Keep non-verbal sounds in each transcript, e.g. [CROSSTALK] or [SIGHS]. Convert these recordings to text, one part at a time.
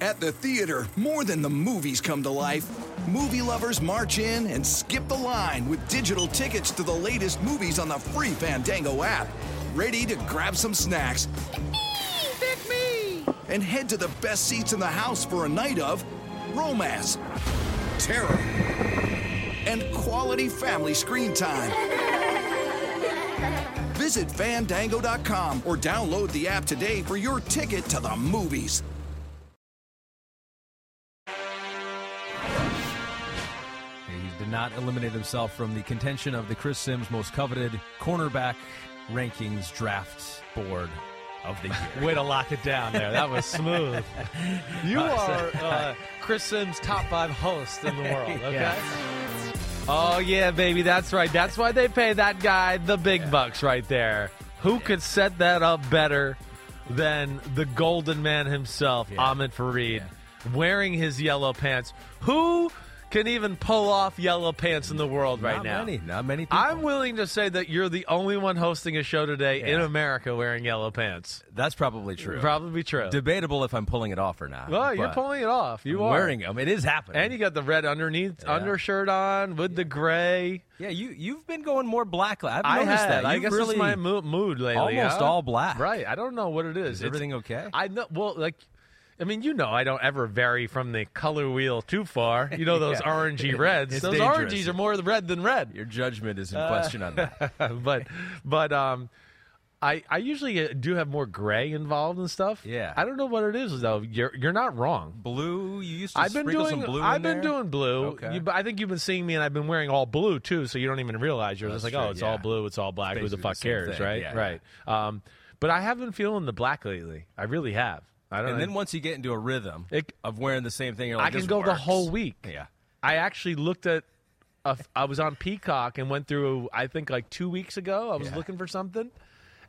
At the theater, more than the movies come to life. Movie lovers march in and skip the line with digital tickets to the latest movies on the free Fandango app. Ready to grab some snacks Pick me! and head to the best seats in the house for a night of romance, terror, and quality family screen time. [LAUGHS] Visit fandango.com or download the app today for your ticket to the movies. Did not eliminate himself from the contention of the Chris Sims most coveted cornerback rankings draft board of the year. [LAUGHS] Way to lock it down there. That was smooth. [LAUGHS] You are uh, [LAUGHS] Chris Sims' top five host in the world, okay? Yeah. Oh, yeah, baby. That's right. That's why they pay that guy the big bucks right there. Who could set that up better than the golden man himself, Yeah. Ahmed Fareed, wearing his yellow pants? Who can even pull off yellow pants in the world right not now? many, not many people. I'm willing to say that you're the only one hosting a show today in America wearing yellow pants. That's probably true. Probably true. Debatable if I'm pulling it off or not. well, you're pulling it off. You I'm are wearing them. It is happening. and you got the red underneath Yeah. undershirt on with the gray. yeah, you you've been going more black. I've I noticed have. that. I You've guess really it's my mood lately. almost huh? all black. Right. I don't know what it is. Is It's- everything okay? I know. Well, like. I mean, you know, I don't ever vary from the color wheel too far. You know [LAUGHS] those Yeah. orangey reds. It's those dangerous. orangies are more red than red. Your judgment is in Uh, question on that. [LAUGHS] but but um I I usually uh, do have more gray involved and stuff. Yeah. I don't know what it is though. You're you're not wrong. Blue. You used to I've been doing some blue. I've been there? doing blue. Okay. You, I think you've been seeing me and I've been wearing all blue too, so you don't even realize you're That's just like, true, oh, it's yeah. all blue, it's all black. Who the fuck the cares, thing, right? yeah, right. Um, but I have been feeling the black lately. I really have. I don't And know. then once you get into a rhythm It- of wearing the same thing, you're like, I can go the whole week. Yeah. I actually looked at. A, I was on Peacock and went through. I think like two weeks ago. I was Yeah. looking for something,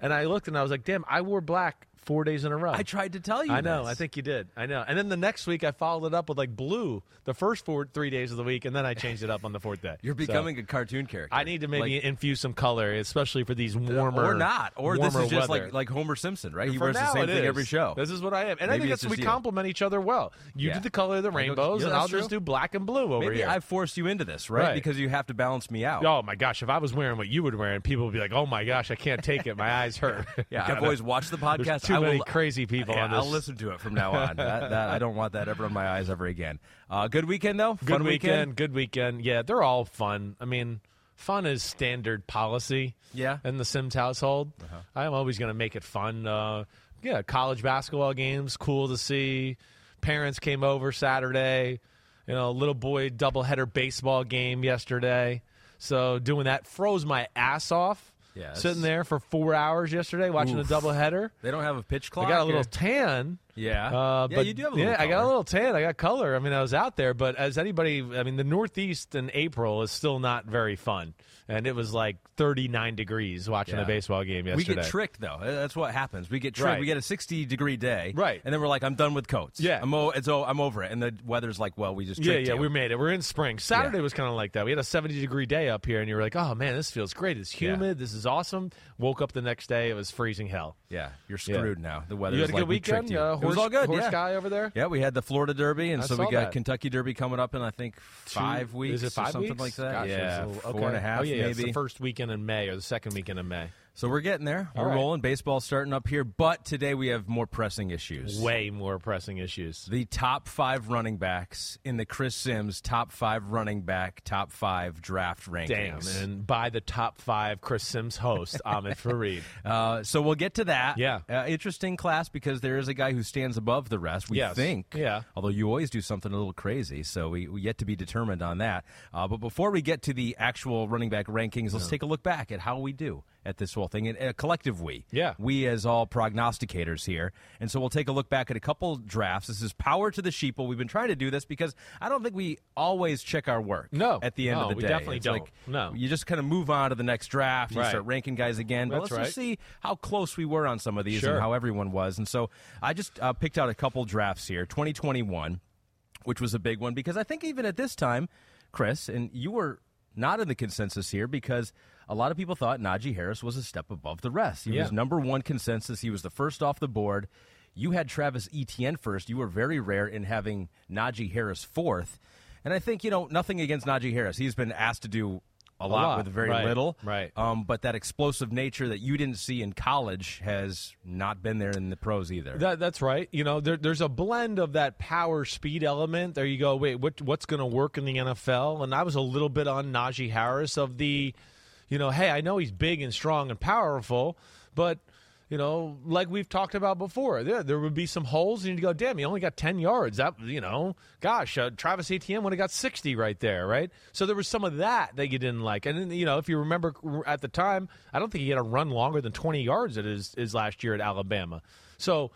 and I looked and I was like, "Damn, I wore black four days in a row." I tried to tell you. I know. this. I think you did. I know. And then the next week, I followed it up with like blue the first four three days of the week, and then I changed it up on the fourth day. [LAUGHS] you're So, becoming a cartoon character. I need to maybe Like, infuse some color, especially for these warmer or not, or this is just weather. like like Homer Simpson, right? He For wears the same thing is. every show. This is what I am, and I think it's that's we just you. complement each other well. You Yeah. do the color of the rainbows, yeah, and I'll just do black and blue over Maybe here. I forced you into this, right? Right. Because you have to balance me out. Oh my gosh! If I was wearing what you would wear, and people would be like, "Oh my gosh, I can't take it. My eyes hurt." [LAUGHS] Yeah, [LAUGHS] I've always watched the podcast. I many will, crazy people Yeah, on this. I'll listen to it from now on. [LAUGHS] that, that, I don't want that ever in my eyes ever again. Uh, good weekend though. Good Fun weekend, Good weekend. Yeah, they're all fun. I mean, fun is standard policy. Yeah. Uh-huh. In the Sims household, I'm always going to make it fun. Uh, yeah, college basketball games, cool to see. Parents came over Saturday. You know, little boy doubleheader baseball game yesterday. So doing that froze my ass off. Yes. Sitting there for four hours yesterday watching Oof. a doubleheader. They don't have a pitch clock. I got a little tan. Yeah. Uh, Yeah, but you do have a little yeah, I got a little tan. I got color. I mean, I was out there, but as anybody, I mean, the Northeast in April is still not very fun, and it was like 39 degrees watching Yeah. a baseball game yesterday. we get tricked though. That's what happens. We get tricked. Right. We get a 60 degree day, Right. And then we're like, I'm done with coats. Yeah. I'm o- it's o- I'm over it. And the weather's like, well, we just Yeah, tricked yeah, you. we made it. We're in spring. Saturday Yeah. was kind of like that. We had a 70 degree day up here, and you were like, "Oh man, this feels great. It's Yeah. humid. This is awesome." Woke up the next day, it was freezing hell. yeah, you're Yeah. screwed now. The weather. you had a good we tricked weekend. you. Uh, it was all good. Horse yeah. guy over there. Yeah, we had the Florida Derby, and I so we got that. Kentucky Derby coming up in I think five Two- weeks. Is it five or something weeks? like that? Gosh, yeah, little- four okay. and a half Oh yeah, it's maybe. the first weekend in May or the second weekend in May. So we're getting there. All we're right. rolling. Baseball starting up here, but today we have more pressing issues. Way more pressing issues. The top five running backs in the Chris Sims top five running back top five draft Damn, rankings. and by the top five Chris Sims host, Ahmed [LAUGHS] Fareed. Uh, so we'll get to that. Yeah. Uh, interesting class because there is a guy who stands above the rest. We Yes. think. Yeah. Although you always do something a little crazy, so we, we yet to be determined on that. Uh, but before we get to the actual running back rankings, let's take a look back at how we do at this whole thing, and a collective we. Yeah. We as all prognosticators here. And so we'll take a look back at a couple drafts. This is power to the sheeple. We've been trying to do this because I don't think we always check our work. No. At the end No, of the we day. definitely It's don't. like No. You just kind of move on to the next draft. You Right. start ranking guys again. But That's let's right. just see how close we were on some of these Sure. and how everyone was. And so I just uh, picked out a couple drafts here. 2021 which was a big one because I think even at this time, Chris, and you were not in the consensus here because a lot of people thought Najee Harris was a step above the rest. He Yeah. was number one consensus. He was the first off the board. You had Travis Etienne first. You were very rare in having Najee Harris fourth. And I think, you know, nothing against Najee Harris. He's been asked to do a, lot, lot. with very Right. little. Right. Um, but that explosive nature that you didn't see in college has not been there in the pros either. That, that's right. You know, there, there's a blend of that power speed element. There you go. Wait, what, what's going to work in the NFL? And I was a little bit on Najee Harris of the, you know, hey, I know he's big and strong and powerful, but you know, like we've talked about before, there there would be some holes, and you'd go, damn, he only got ten yards. That you know, gosh, uh, Travis Etienne would have got sixty right there, right? So there was some of that that you didn't like, and you know, if you remember at the time, I don't think he had a run longer than twenty yards at his, his last year at Alabama. So,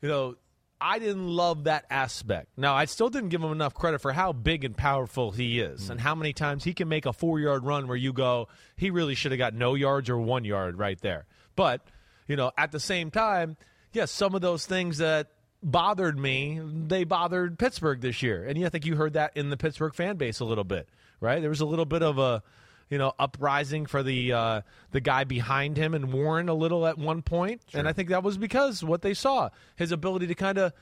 you know, I didn't love that aspect. Now, I still didn't give him enough credit for how big and powerful he is and how many times he can make a four yard run where you go, he really should have got no yards or one yard right there. But, you know, at the same time, yes, some of those things that bothered me, they bothered Pittsburgh this year. And I think you heard that in the Pittsburgh fan base a little bit, right? There was a little bit of a, you know, uprising for the uh, the guy behind him and Warren a little at one point, and I think that was because what they saw his ability to kind of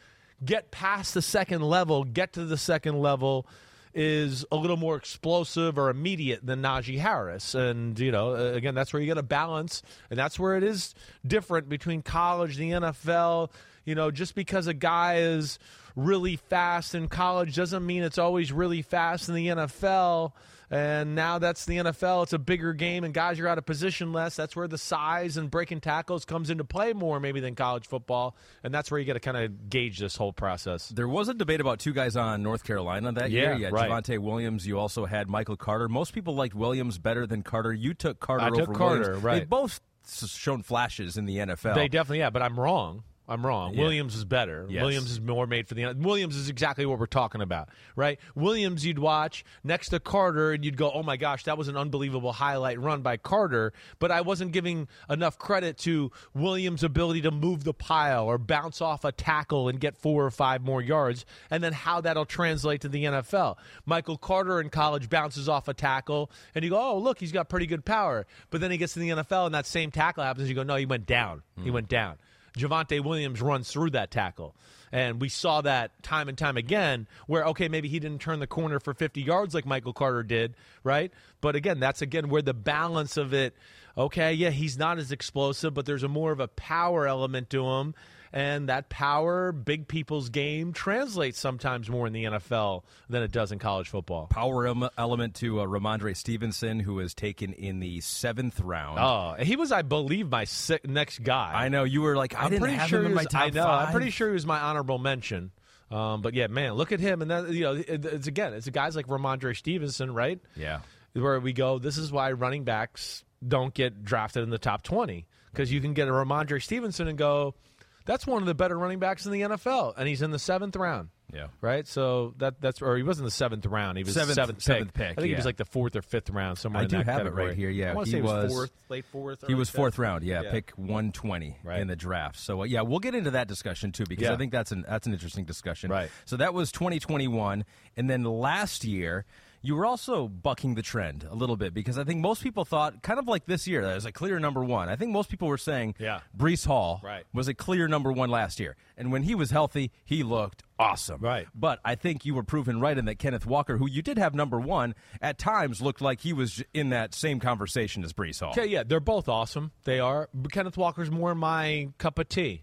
get past the second level, get to the second level is a little more explosive or immediate than Najee Harris, and you know, again, that's where you get a balance, and that's where it is different between college, the NFL. You know, just because a guy is really fast in college doesn't mean it's always really fast in the NFL. And now that's the NFL. It's a bigger game, and guys are out of position less. That's where the size and breaking tackles comes into play more, maybe than college football. And that's where you got to kind of gauge this whole process. There was a debate about two guys on North Carolina that year. Yeah, right. Javonte Williams. You also had Michael Carter. Most people liked Williams better than Carter. You took Carter I over took Carter, Williams. right. They've both shown flashes in the NFL. They definitely, yeah, but I'm wrong. I'm wrong. Yeah. Williams is better. Yes. Williams is more made for the. Williams is exactly what we're talking about, right? Williams, you'd watch next to Carter, and you'd go, "Oh my gosh, that was an unbelievable highlight run by Carter." But I wasn't giving enough credit to Williams' ability to move the pile or bounce off a tackle and get four or five more yards, and then how that'll translate to the NFL. Michael Carter in college bounces off a tackle, and you go, "Oh, look, he's got pretty good power." But then he gets to the NFL, and that same tackle happens. You go, "No, he went down. He hmm. went down." Javonte Williams runs through that tackle. And we saw that time and time again where, okay, maybe he didn't turn the corner for 50 yards like Michael Carter did, right? But again, that's again where the balance of it, okay, yeah, he's not as explosive, but there's a more of a power element to him. And that power, big people's game, translates sometimes more in the NFL than it does in college football. Power element to uh, Rhamondre Stevenson, who was taken in the seventh round. Oh, he was, I believe, my si- next guy. I know you were like, I I'm didn't pretty have sure him in he my was- I know. five. I'm pretty sure he was my honorable mention. Um, but yeah, man, look at him, and that you know, it, it's again, it's guys like Rhamondre Stevenson, right? Yeah. Where we go. This is why running backs don't get drafted in the top twenty because you can get a Rhamondre Stevenson and go, that's one of the better running backs in the NFL, and he's in the seventh round. Yeah. Right, so that that's or he wasn't the seventh round. He was Seventh- seventh, pick. seventh pick, I think he was like the fourth or fifth round somewhere. I do have it right here, yeah. He was, fourth, late fourth. He was fifth. fourth round, yeah, Yeah. pick 120 Right. in the draft. So uh, yeah, we'll get into that discussion too because Yeah. I think that's an that's an interesting discussion. Right. So that was 2021, and then last year you were also bucking the trend a little bit because I think most people thought kind of like this year that was a clear number one. I think most people were saying Yeah. Breece Hall Right. was a clear number one last year, and when he was healthy, he looked awesome. Right. But I think you were proven right in that Kenneth Walker, who you did have number one, at times looked like he was in that same conversation as Breece Hall. Okay, yeah, they're both awesome. They are. But Kenneth Walker's more my cup of tea.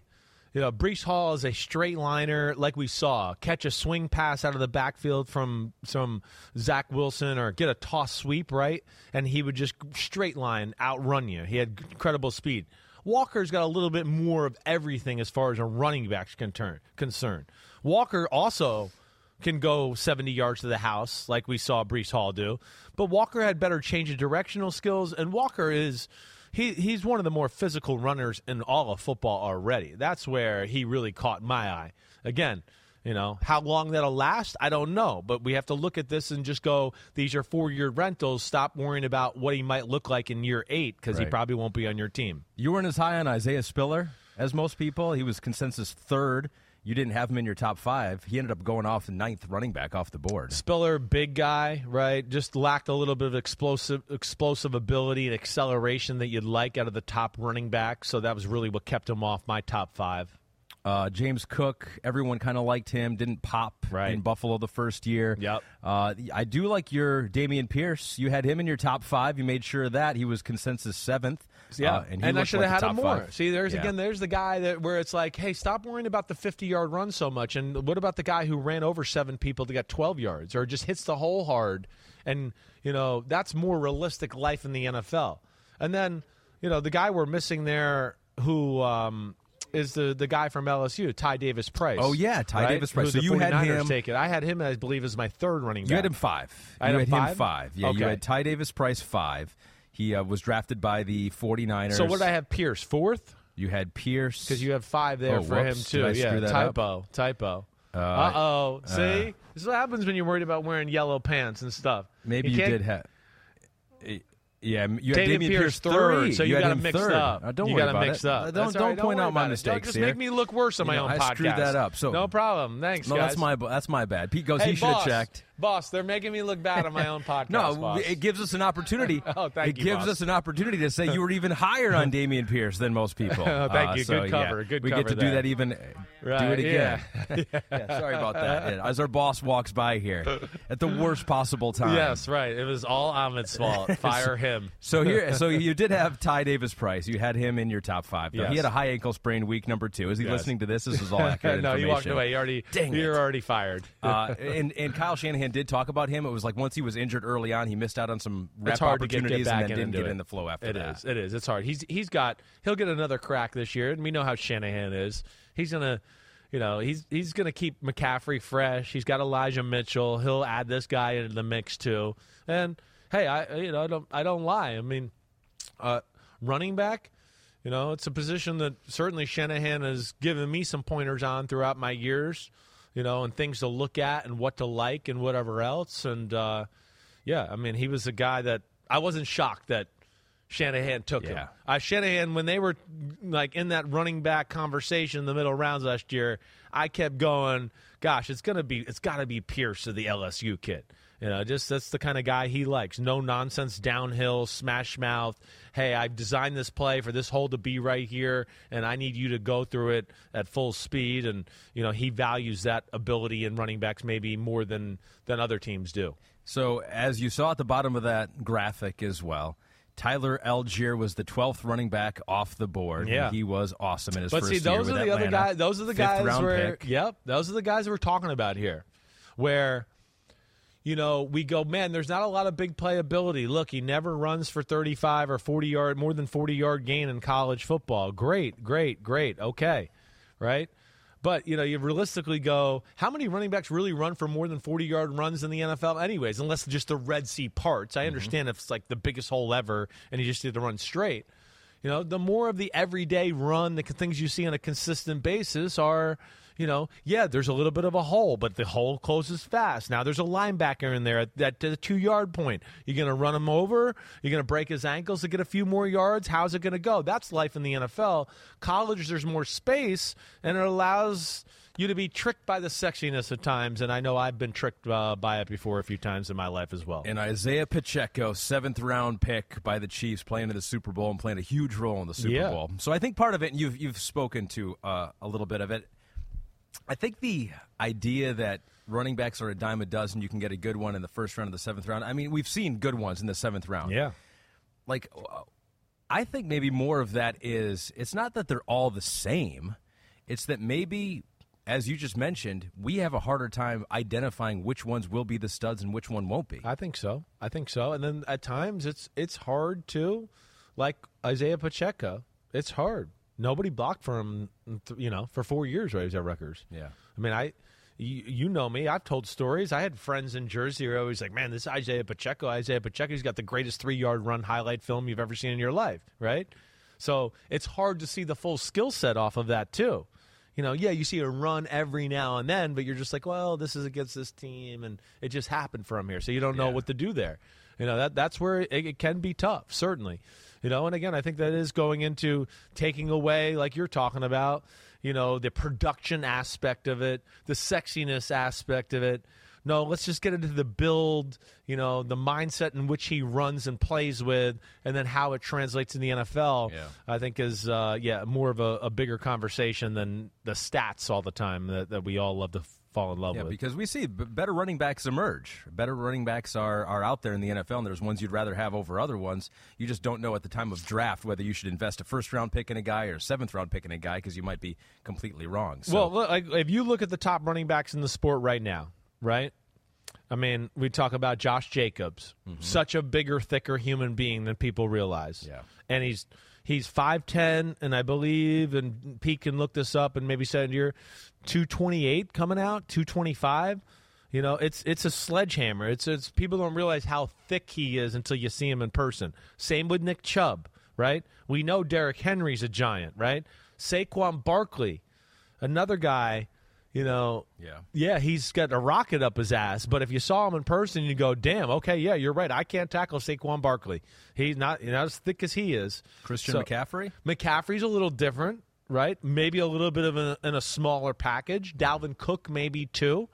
You know, Breece Hall is a straight liner, like we saw. Catch a swing pass out of the backfield from some Zach Wilson, or get a toss sweep right, and he would just straight line outrun you. He had incredible speed. Walker's got a little bit more of everything as far as a running back's concern- concerned. Walker also can go 70 yards to the house like we saw Breece Hall do. But Walker had better change of directional skills, and Walker is he he's one of the more physical runners in all of football already. That's where he really caught my eye. Again, you know, how long that'll last, I don't know. But we have to look at this and just go, these are four year rentals. Stop worrying about what he might look like in year eight because he probably won't be on your team. You weren't as high on Isaiah Spiller as most people. He was consensus third. You didn't have him in your top five. He ended up going off the ninth running back off the board. Spiller, big guy, right? Just lacked a little bit of explosive explosive ability and acceleration that you'd like out of the top running back. So that was really what kept him off my top five. Uh, James Cook, everyone kind of liked him. Didn't pop Right. in Buffalo the first year. Yep. Uh, I do like your Dameon Pierce. You had him in your top five. You made sure of that he was consensus seventh. Yeah, Uh, and, and, I should like have had him more. five. See, there's Yeah. again, there's the guy that where it's like, hey, stop worrying about the 50 yard run so much. And what about the guy who ran over seven people to get 12 yards, or just hits the hole hard? And you know, that's more realistic life in the NFL. And then, you know, the guy we're missing there, who um, is the the guy from LSU, Ty Davis Price. Oh, yeah, Ty right? Davis Price. Who So you had 49ers him- Take it. I had him, I believe, as my third running back. You had him five. I had you him had him five? five. Yeah, you had Ty Davis Price five. He uh, was drafted by the 49ers. So what did I have? Pierce fourth. You had Pierce. Because you have five there Oh, for whoops. him too. yeah, that up? typo, typo. Uh oh. See, this is what happens when you're worried about wearing yellow pants and stuff. Maybe you, can't- did have. Yeah, you had David Dameon Pierce, Pierce third. third, so you, had got him it mixed third. up. Uh, don't you worry got it about mixed it. up. Uh, Don't That's all don't right, point worry out my about it. mistakes Just here. make me look worse on You my know, own I podcast. screwed that up. So no problem. Thanks, no, guys. that's my that's my bad. Pete goes. Hey, he should have checked. Boss, they're making me look bad on my own [LAUGHS] podcast. No, boss. it gives us an opportunity. [LAUGHS] Oh, thank it you, gives boss. us an opportunity to say you were even higher on [LAUGHS] Dameon Pierce than most people. Oh, thank Uh, you. so, Good yeah, cover. Good we cover get to do that even. Right, do it again. yeah. Yeah, sorry about that. Yeah, As our boss walks by here at the worst possible time. Yes, right. It was all Ahmed's fault. Fire him. So here, so you did have Ty Davis Price. You had him in your top five. though. Yes. He had a high ankle sprain week number two. Is he Yes. listening to this? This is all accurate no, you walked away. You already. Dang You're it. already fired. Uh, and, and Kyle Shanahan did talk about him. It was like once he was injured early on, he missed out on some rep hard to get, opportunities get and then didn't get it. in the flow after It that. is. It is. It's hard. He's he's got. He'll get another crack this year, and we know how Shanahan is. He's gonna. You know, he's he's going to keep McCaffrey fresh. He's got Elijah Mitchell. He'll add this guy into the mix too. And hey, I you know I don't I don't lie. I mean, uh, running back, you know, it's a position that certainly Shanahan has given me some pointers on throughout my years. You know, and things to look at and what to like and whatever else. And uh, yeah, I mean, he was a guy that I wasn't shocked that Shanahan took him. Yeah. Uh, Shanahan, when they were like in that running back conversation in the middle rounds last year, I kept going, "Gosh, it's gonna be, it's got to be Pierce or the LSU kid." You know, just that's the kind of guy he likes. No nonsense, downhill, smash mouth. Hey, I've designed this play for this hole to be right here, and I need you to go through it at full speed. And you know, he values that ability in running backs maybe more than than other teams do. So, as you saw at the bottom of that graphic as well, Tyler Allgeier was the 12th running back off the board. Yeah. He was awesome in his But first see, those year are with the other Atlanta. guys. Those are the Fifth guys where, pick. yep, those are the guys we're talking about here, where. You know, we go, man, there's not a lot of big playability. Look, he never runs for 35 or 40 yard, more than 40 yard gain in college football. Great, great, great. Okay. Right? But, you know, you realistically go, how many running backs really run for more than 40 yard runs in the NFL, anyways, unless just the Red Sea parts? I mm-hmm. understand if it's like the biggest hole ever and you just need to run straight. You know, the more of the everyday run, the things you see on a consistent basis are, you know, yeah, there's a little bit of a hole, but the hole closes fast. Now there's a linebacker in there at that the two yard point. You're going to run him over. You're going to break his ankles to get a few more yards. How's it going to go? That's life in the NFL. College, there's more space, and it allows you to be tricked by the sexiness at times. And I know I've been tricked uh, by it before a few times in my life as well. And Isaiah Pacheco, seventh round pick by the Chiefs, playing in the Super Bowl and playing a huge role in the Super Yeah. Bowl. So I think part of it, and you've you've spoken to uh, a little bit of it. I think the idea that running backs are a dime a dozen, you can get a good one in the first round of the seventh round. I mean, we've seen good ones in the seventh round. yeah. like I think maybe more of that is it's not that they're all the same. It's that maybe as you just mentioned, we have a harder time identifying which ones will be the studs and which one won't be. I think so. I think so. And then at times it's it's hard too. Like Isaiah Pacheco, it's hard. Nobody blocked for him, you know, for four years. Right, he was at Rutgers. Yeah. I mean, I, You, you know me. I've told stories. I had friends in Jersey who are always like, man, this Isaiah Pacheco, Isaiah Pacheco, he's got the greatest three yard run highlight film you've ever seen in your life, right? So it's hard to see the full skill set off of that, too. You know, yeah, you see a run every now and then, but you're just like, well, this is against this team, and it just happened for him here. So you don't know Yeah. what to do there. You know, that that's where it, it can be tough, certainly. You know, and again, I think that is going into taking away, like you're talking about, you know, the production aspect of it, the sexiness aspect of it. No, let's just get into the build, you know, the mindset in which he runs and plays with, and then how it translates in the NFL. Yeah. I think is, uh, yeah, more of a, a bigger conversation than the stats all the time that, that we all love to fall in love Yeah, with. because we see better running backs emerge. Better running backs are, are out there in the NFL, and there's ones you'd rather have over other ones. You just don't know at the time of draft whether you should invest a first round pick in a guy or a seventh round pick in a guy because you might be completely wrong. So, Well, look, like, if you look at the top running backs in the sport right now, right? I mean, we talk about Josh Jacobs, mm-hmm. such a bigger, thicker human being than people realize. Yeah. and he's he's five ten, and I believe, and Pete can look this up, and maybe two twenty eight coming out, two twenty five. You know, it's it's a sledgehammer. It's it's people don't realize how thick he is until you see him in person. Same with Nick Chubb, right? We know Derrick Henry's a giant, right? Saquon Barkley, another guy, you know, Yeah. yeah, he's got a rocket up his ass. But if you saw him in person, you go, "Damn, okay, yeah, you're right. I can't tackle Saquon Barkley. He's not, not as thick as he is." Christian So- McCaffrey? McCaffrey's a little different, right? Maybe a little bit of a, in a smaller package. Dalvin Cook, maybe too.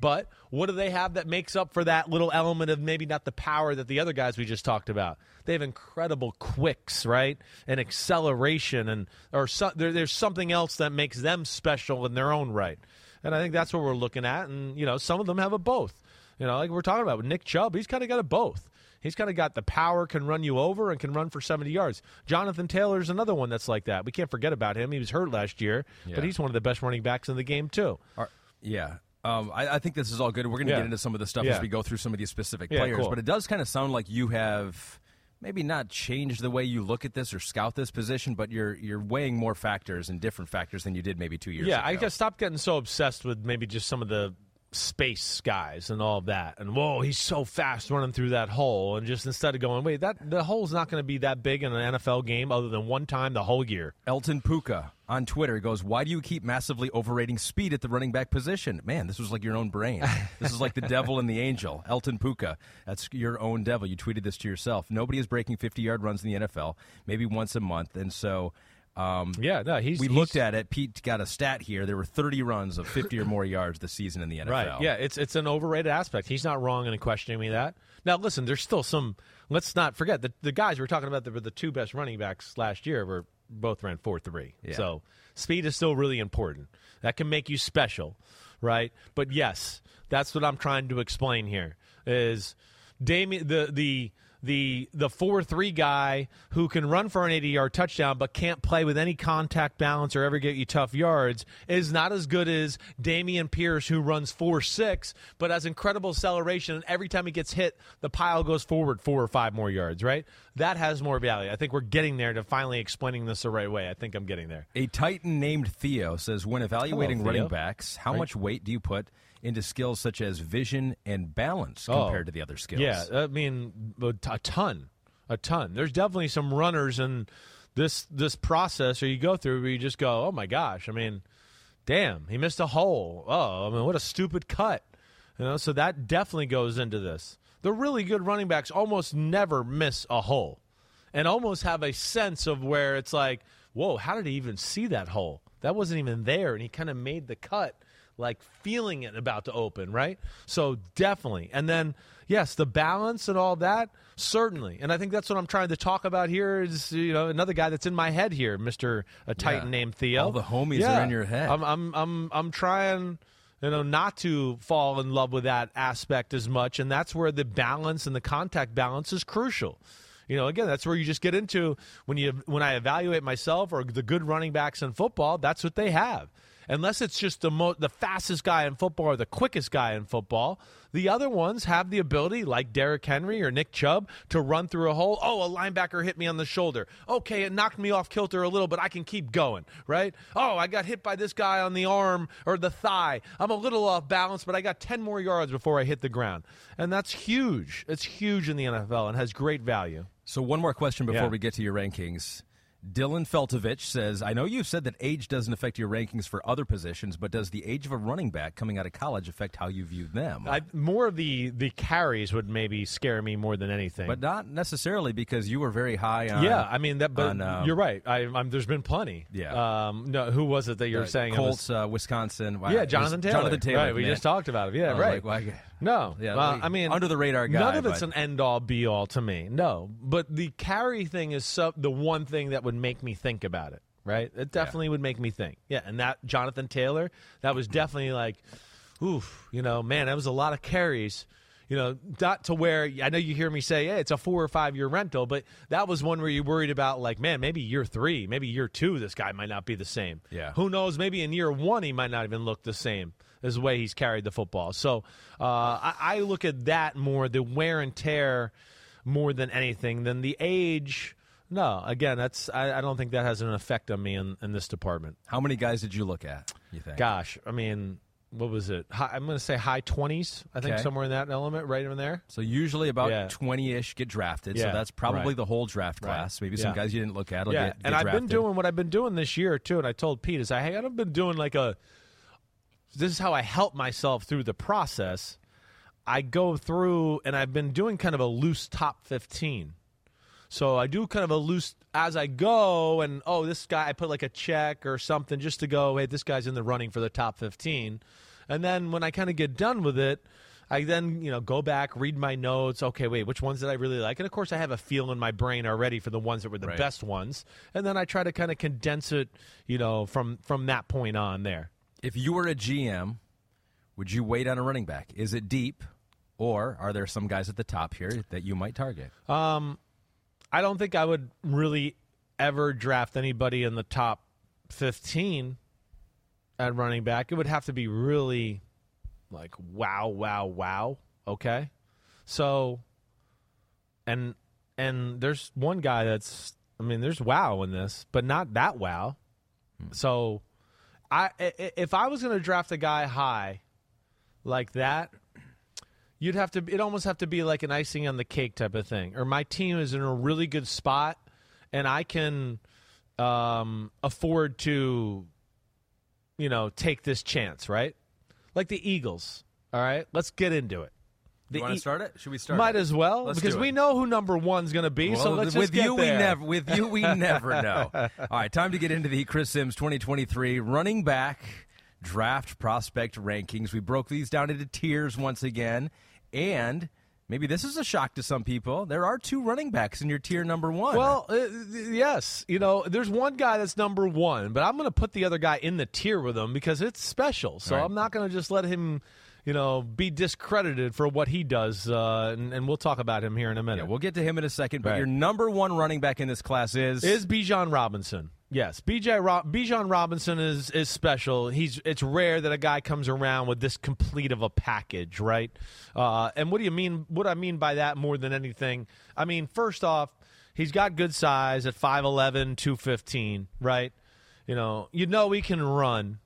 But what do they have that makes up for that little element of maybe not the power that the other guys we just talked about? They have incredible quicks, right, and acceleration, and or so, there, there's something else that makes them special in their own right. And I think that's what we're looking at. And you know, some of them have a both. You know, like we're talking about with Nick Chubb, he's kind of got a both. He's kind of got the power, can run you over, and can run for 70 yards. Jonathan Taylor's another one that's like that. We can't forget about him. He was hurt last year, Yeah. but he's one of the best running backs in the game, too. Are- yeah. Um, I, I think this is all good. We're going to Yeah. get into some of the stuff Yeah. as we go through some of these specific Yeah, players, cool. but it does kind of sound like you have maybe not changed the way you look at this or scout this position, but you're you're weighing more factors and different factors than you did maybe two years ago. Yeah, ago. I just stopped getting so obsessed with maybe just some of the space guys and all of that. And whoa, he's so fast running through that hole. And just instead of going, wait, that the hole's not going to be that big in an NFL game other than one time the whole year. Elton Puka on Twitter goes, "Why do you keep massively overrating speed at the running back position?" Man, this was like your own brain. [LAUGHS] this is like the devil and the angel. Elton Puka, that's your own devil. You tweeted this to yourself. Nobody is breaking 50-yard runs in the NFL, maybe once a month, and so. Um, Yeah, no, he's we he's- looked at it. Pete got a stat here. There were 30 runs of 50 or more yards this season in the NFL. Right. Yeah, it's it's an overrated aspect. He's not wrong in questioning me that. Now, listen, there's still some. Let's not forget the the guys we're talking about that were the two best running backs last year were both ran four three. Yeah. So speed is still really important. That can make you special, right? But yes, that's what I'm trying to explain here. Is Damien the the the the four three guy who can run for an 80 yard touchdown but can't play with any contact balance or ever get you tough yards is not as good as Dameon Pierce who runs four six but has incredible acceleration and every time he gets hit the pile goes forward four or five more yards right? That has more value. I think we're getting there to finally explaining this the right way. I think I'm getting there. A Titan named Theo says, when evaluating Hello, running backs, how much weight do you put into skills such as vision and balance Oh. compared to the other skills? Yeah, I mean a ton, a ton. There's definitely some runners in this this process, or you go through where you just go, oh my gosh. I mean, damn, he missed a hole. Oh, I mean, what a stupid cut. You know, so that definitely goes into this. The really good running backs almost never miss a hole, and almost have a sense of where it's like, whoa, how did he even see that hole? That wasn't even there, and he kind of made the cut like feeling it about to open, right? So definitely. And then yes, the balance and all that, certainly. And I think that's what I'm trying to talk about here is you know another guy that's in my head here, Mr. a Titan Yeah. named Theo. All the homies Yeah. are in your head. I'm I'm I'm I'm trying you know not to fall in love with that aspect as much and that's where the balance and the contact balance is crucial. You know, again, that's where you just get into when you when I evaluate myself or the good running backs in football, that's what they have. Unless it's just the mo- the fastest guy in football or the quickest guy in football. The other ones have the ability, like Derrick Henry or Nick Chubb, to run through a hole. Oh, a linebacker hit me on the shoulder. Okay, it knocked me off kilter a little, but I can keep going, right? Oh, I got hit by this guy on the arm or the thigh. I'm a little off balance, but I got 10 more yards before I hit the ground. And that's huge. It's huge in the NFL and has great value. So, one more question before Yeah. we get to your rankings. Dylan Feltovich says, I know you've said that age doesn't affect your rankings for other positions, but does the age of a running back coming out of college affect how you view them? I, more of the, the carries would maybe scare me more than anything. but not necessarily because you were very high on. yeah, I mean that. But on, um, you're right. I, I'm, there's been plenty. Yeah. Um, no, who was it that you're saying? it was- Colts, uh, Wisconsin. Wow, yeah, Jonathan Taylor. Jonathan Taylor. Right. We man. just talked about him. Yeah. Right. like, well, No, Yeah, well, we- I mean, under the radar guy, None of it's but- an end all be all to me. No, but the carry thing is so, the one thing that would make me think about it. Right, it definitely would make me think. Yeah, and that Jonathan Taylor, that was definitely like, oof, you know, man, that was a lot of carries. You know, not to where I know you hear me say, "Hey, it's a four or five year rental," but that was one where you worried about, like, man, maybe year three, maybe year two, this guy might not be the same. Yeah. who knows? Maybe in year one, he might not even look the same as the way he's carried the football. So uh, I, I look at that more, the wear and tear, more than anything than the age. No, again, that's I, I don't think that has an effect on me in, in this department. How many guys did you look at? You think? Gosh, I mean, what was it? High, I'm going to say high 20s. I think Okay. somewhere in that element, right in there. So usually about Yeah. twenty-ish get drafted. So that's probably right. the whole draft Right. class. Maybe some Yeah. guys you didn't look at. will yeah, get, get and I've been doing what I've been doing this year too. And I told Pete, is I hey, I've been doing like a. This is how I help myself through the process. I go through, and I've been doing kind of a loose top fifteen. So I do kind of a loose as I go, and oh, this guy, I put like a check or something just to go, hey, this guy's in the running for the top 15. And then when I kind of get done with it, I then, you know, go back, read my notes. Okay, wait, which ones did I really like? And of course, I have a feel in my brain already for the ones that were the Right. best ones. And then I try to kind of condense it, you know, from from that point on there. If you were a GM, would you wait on a running back? Is it deep, or are there some guys at the top here that you might target? Um, I don't think I would really ever draft anybody in the top 15 at running back. It would have to be really like wow, wow, wow. Okay. So, and, and there's one guy that's, I mean, there's wow in this, but not that wow. Hmm. So, I, if I was going to draft a guy high like that, you'd have to it almost have to be like an icing on the cake type of thing. Or my team is in a really good spot and i can um, afford to you know take this chance right? Like the eagles all right? Let's get into it the You want to E- start it? Should we start? might it? as well Let's because we know who number one's going to be so let's with just get you there. we never with you we never know. [LAUGHS] All right, time to get into the Chris Sims 2023 running back draft prospect rankings. We broke these down into tiers once again, and maybe this is a shock to some people. There are two running backs in your tier number one. Well, uh, yes. You know, there's one guy that's number one, but I'm going to put the other guy in the tier with him because it's special. So Right. I'm not going to just let him, you know, be discredited for what he does. Uh, and, and we'll talk about him here in a yeah, minute. we'll get to him in a second. But Right. your number one running back in this class is is Bijan Robinson. Yes, BJ Ro- Bijan Robinson is is special. He's it's rare that a guy comes around with this complete of a package, right? Uh, and what do you mean? What I mean by that more than anything, I mean first off, he's got good size at 5'11", 215, right? You know, you know he can run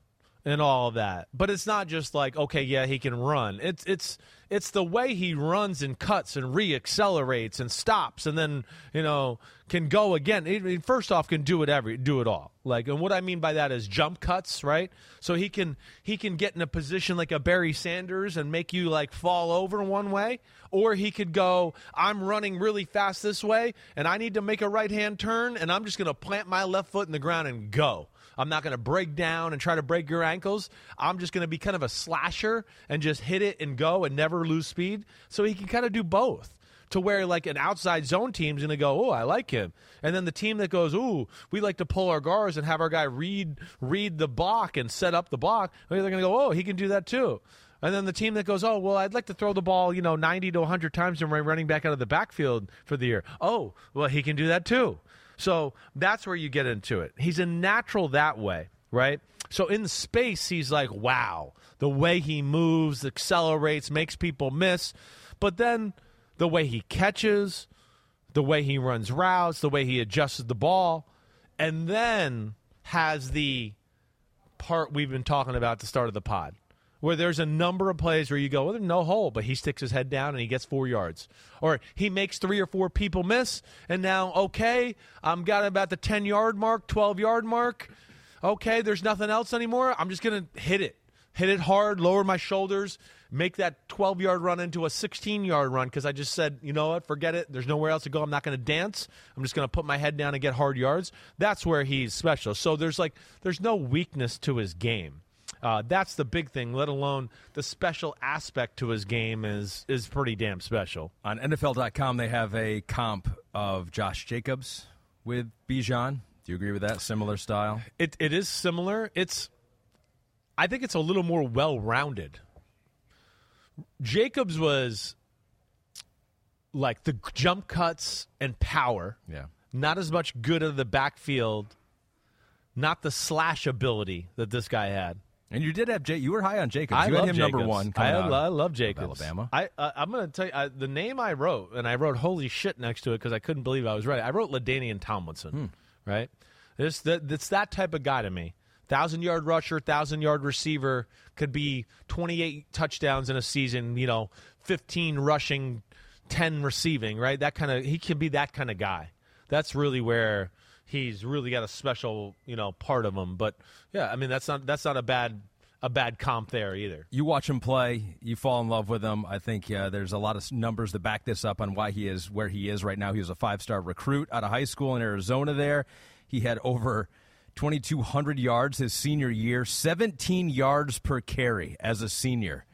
and all of that. But it's not just like, okay, yeah, he can run. It's it's it's the way he runs and cuts and reaccelerates and stops and then, you know, can go again. I mean, first off can do it every do it all. Like and what I mean by that is jump cuts, right? So he can he can get in a position like a Barry Sanders and make you like fall over one way or he could go I'm running really fast this way and I need to make a right-hand turn and I'm just going to plant my left foot in the ground and go. I'm not going to break down and try to break your ankles. I'm just going to be kind of a slasher and just hit it and go and never lose speed. So he can kind of do both. To where like an outside zone team's going to go, oh, I like him, and then the team that goes, ooh, we like to pull our guards and have our guy read read the block and set up the block. They're going to go, oh, he can do that too. And then the team that goes, oh, well, I'd like to throw the ball, you know, 90 to 100 times and run- running back out of the backfield for the year. Oh, well, he can do that too. So that's where you get into it. He's a natural that way, right? So in space, he's like, wow, the way he moves, accelerates, makes people miss. But then the way he catches, the way he runs routes, the way he adjusts the ball, and then has the part we've been talking about at the start of the pod, where there's a number of plays where you go, well, there's no hole, but he sticks his head down and he gets four yards. Or he makes three or four people miss, and now, okay, I'm got about the 10 yard mark, 12 yard mark. Okay, there's nothing else anymore. I'm just going to hit it. Hit it hard, lower my shoulders, make that 12 yard run into a 16 yard run because I just said, you know what, forget it. There's nowhere else to go. I'm not going to dance. I'm just going to put my head down and get hard yards. That's where he's special. So there's like, there's no weakness to his game. Uh, that's the big thing. Let alone the special aspect to his game is is pretty damn special. On NFL.com, they have a comp of Josh Jacobs with Bijan. Do you agree with that? Similar style? It it is similar. It's I think it's a little more well rounded. Jacobs was like the jump cuts and power. Yeah. Not as much good of the backfield, not the slash ability that this guy had. And you did have Jay. You were high on Jacobs. I you had him Jacobs. number one. I, I love Jacobs. Alabama. I uh, I'm going to tell you I, the name I wrote, and I wrote "holy shit" next to it because I couldn't believe I was right. I wrote LaDainian Tomlinson. Hmm. Right? It's that it's that type of guy to me. Thousand yard rusher, thousand yard receiver could be 28 touchdowns in a season. You know, 15 rushing, 10 receiving. Right? That kind of he can be that kind of guy. That's really where he's really got a special you know part of him. But yeah, I mean that's not that's not a bad a bad comp there either. You watch him play, you fall in love with him. I think uh, there's a lot of numbers that back this up on why he is where he is right now. He was a five star recruit out of high school in Arizona there. He had over 2,200 yards his senior year, 17 yards per carry as a senior.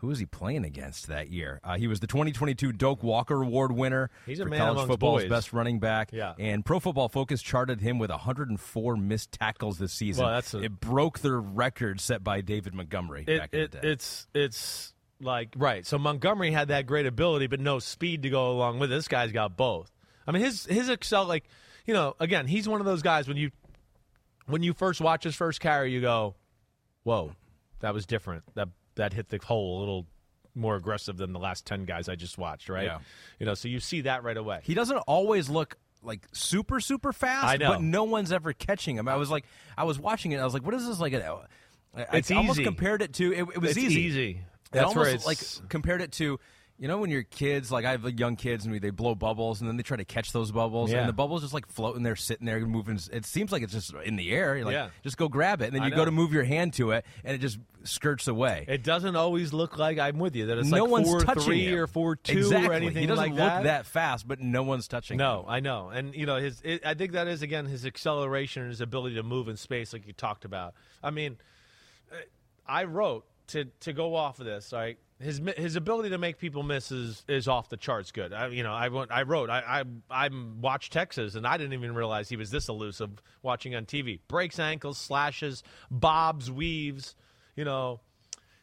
Who was he playing against that year? Uh, he was the 2022 Doak Walker Award winner He's a for man college football's boys. best running back. Yeah. And Pro Football Focus charted him with 104 missed tackles this season. Well, that's a- it broke the record set by David Montgomery It, back in it, the day. it's it's like right. So Montgomery had that great ability, but no speed to go along with it. This guy's got both. I mean, his his excel like you know again he's one of those guys when you when you first watch his first carry, you go, "Whoa, that was different. That that hit the hole a little." More aggressive than the last ten guys I just watched, right? Yeah. You know, so you see that right away. He doesn't always look like super super fast, I know. but no one's ever catching him. I was like, I was watching it. I was like, what is this like? A, I It's almost easy. compared it to. It, it was It's easy. easy. It almost like compared it to. You know when your kids, like I have like, young kids, and we, they blow bubbles, and then they try to catch those bubbles, Yeah. and the bubbles just like floating there, sitting there, moving. It seems like it's just in the air. You're like, Yeah. just go grab it, and then I you know. go to move your hand to it, and it just skirts away. It doesn't always look like I'm with you. That it's no like one's four touching three him. or four two exactly. or anything He doesn't like look that. that fast, but no one's touching. No, him. I know, and you know his. It, I think that is again his acceleration and his ability to move in space, like you talked about. I mean, I wrote to to go off of this. Right, his his ability to make people miss is, is off the charts. Good. I, you know, I went, I wrote. I I I watched Texas, and I didn't even realize he was this elusive watching on TV. Breaks ankles, slashes, bobs, weaves. You know,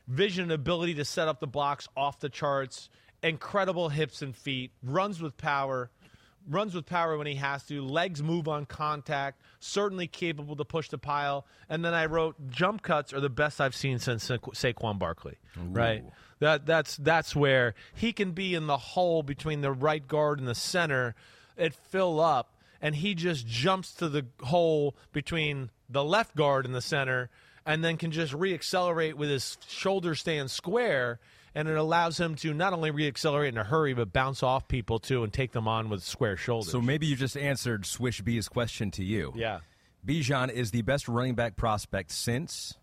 vision ability to set up the blocks off the charts incredible hips and feet runs with power runs with power when he has to legs move on contact certainly capable to push the pile. And then i wrote jump cuts are the best i've seen since Sa- saquon barkley. Right? That that's that's where he can be in the hole between the right guard and the center. It fill up and he just jumps to the hole between the left guard and the center and then can just reaccelerate with his shoulder staying square and it allows him to not only reaccelerate in a hurry but bounce off people too and take them on with square shoulders. So maybe you just answered Swish B's question to you. yeah. Bijan is the best running back prospect since.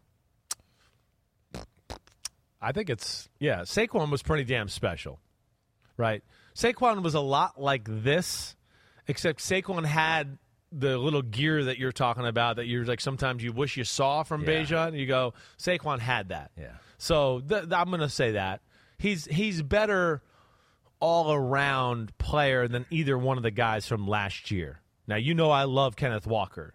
I think it's yeah. Saquon was pretty damn special, right? Saquon was a lot like this, except Saquon had the little gear that you're talking about that you're like sometimes you wish you saw from Yeah. Bijan. You go Saquon had that. Yeah. So th- th- I'm going to say that he's he's better all around player than either one of the guys from last year. Now you know I love Kenneth Walker.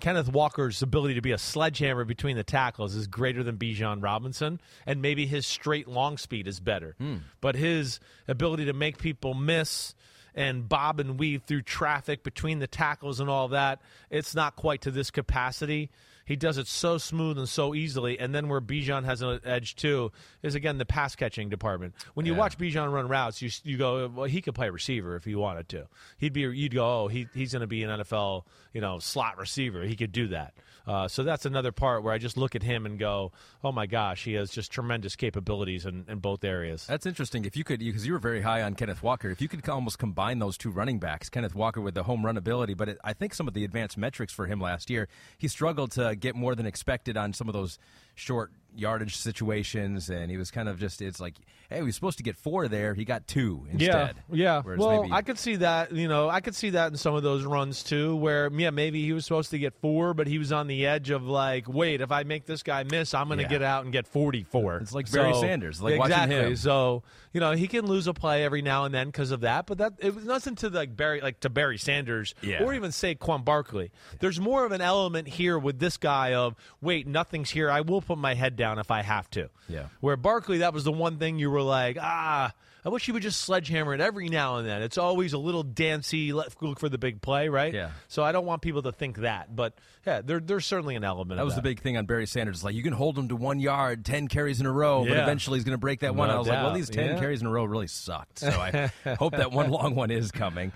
Kenneth Walker's ability to be a sledgehammer between the tackles is greater than Bijan Robinson, and maybe his straight long speed is better. Hmm. But his ability to make people miss and bob and weave through traffic between the tackles and all that, it's not quite to this capacity. He does it so smooth and so easily. And then where Bijan has an edge too is again the pass catching department. When you Yeah. watch Bijan run routes, you you go, well, he could play receiver if he wanted to. He'd be you'd go, oh, he he's going to be an NFL you know slot receiver. He could do that. Uh, so that's another part where I just look at him and go, oh my gosh, he has just tremendous capabilities in, in both areas. That's interesting. If you could, because you were very high on Kenneth Walker, if you could almost combine those two running backs, Kenneth Walker with the home run ability, but it, I think some of the advanced metrics for him last year, he struggled to get more than expected on some of those short yardage situations, and he was kind of just, it's like, hey, he was supposed to get four there, he got two instead. Yeah, yeah. Whereas well, maybe- I could see that. You know, I could see that in some of those runs too, where yeah, maybe he was supposed to get four, but he was on the edge of like, wait, if I make this guy miss, I'm going to Yeah. get out and get 44. It's like Barry Sanders, like watching exactly. him. So you know, he can lose a play every now and then because of that, but that it was nothing to like Barry, like to Barry Sanders, Yeah. or even Saquon Barkley. There's more of an element here with this guy of wait, nothing's here. I will put my head down if I have to. Yeah. Where Barkley, that was the one thing you were like, ah, I wish he would just sledgehammer it every now and then. It's always a little dancy, let look for the big play, right? Yeah. So I don't want people to think that, but yeah, there, there's certainly an element. That of was the big thing on Barry Sanders. Like you can hold him to one yard, ten carries in a row, but eventually he's going to break that one. No I was like, well, these ten Yeah. carries in a row really sucked. So I [LAUGHS] hope that one long one is coming.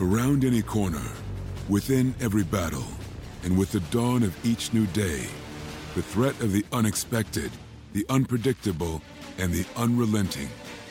Around any corner, within every battle, and with the dawn of each new day, the threat of the unexpected, the unpredictable, and the unrelenting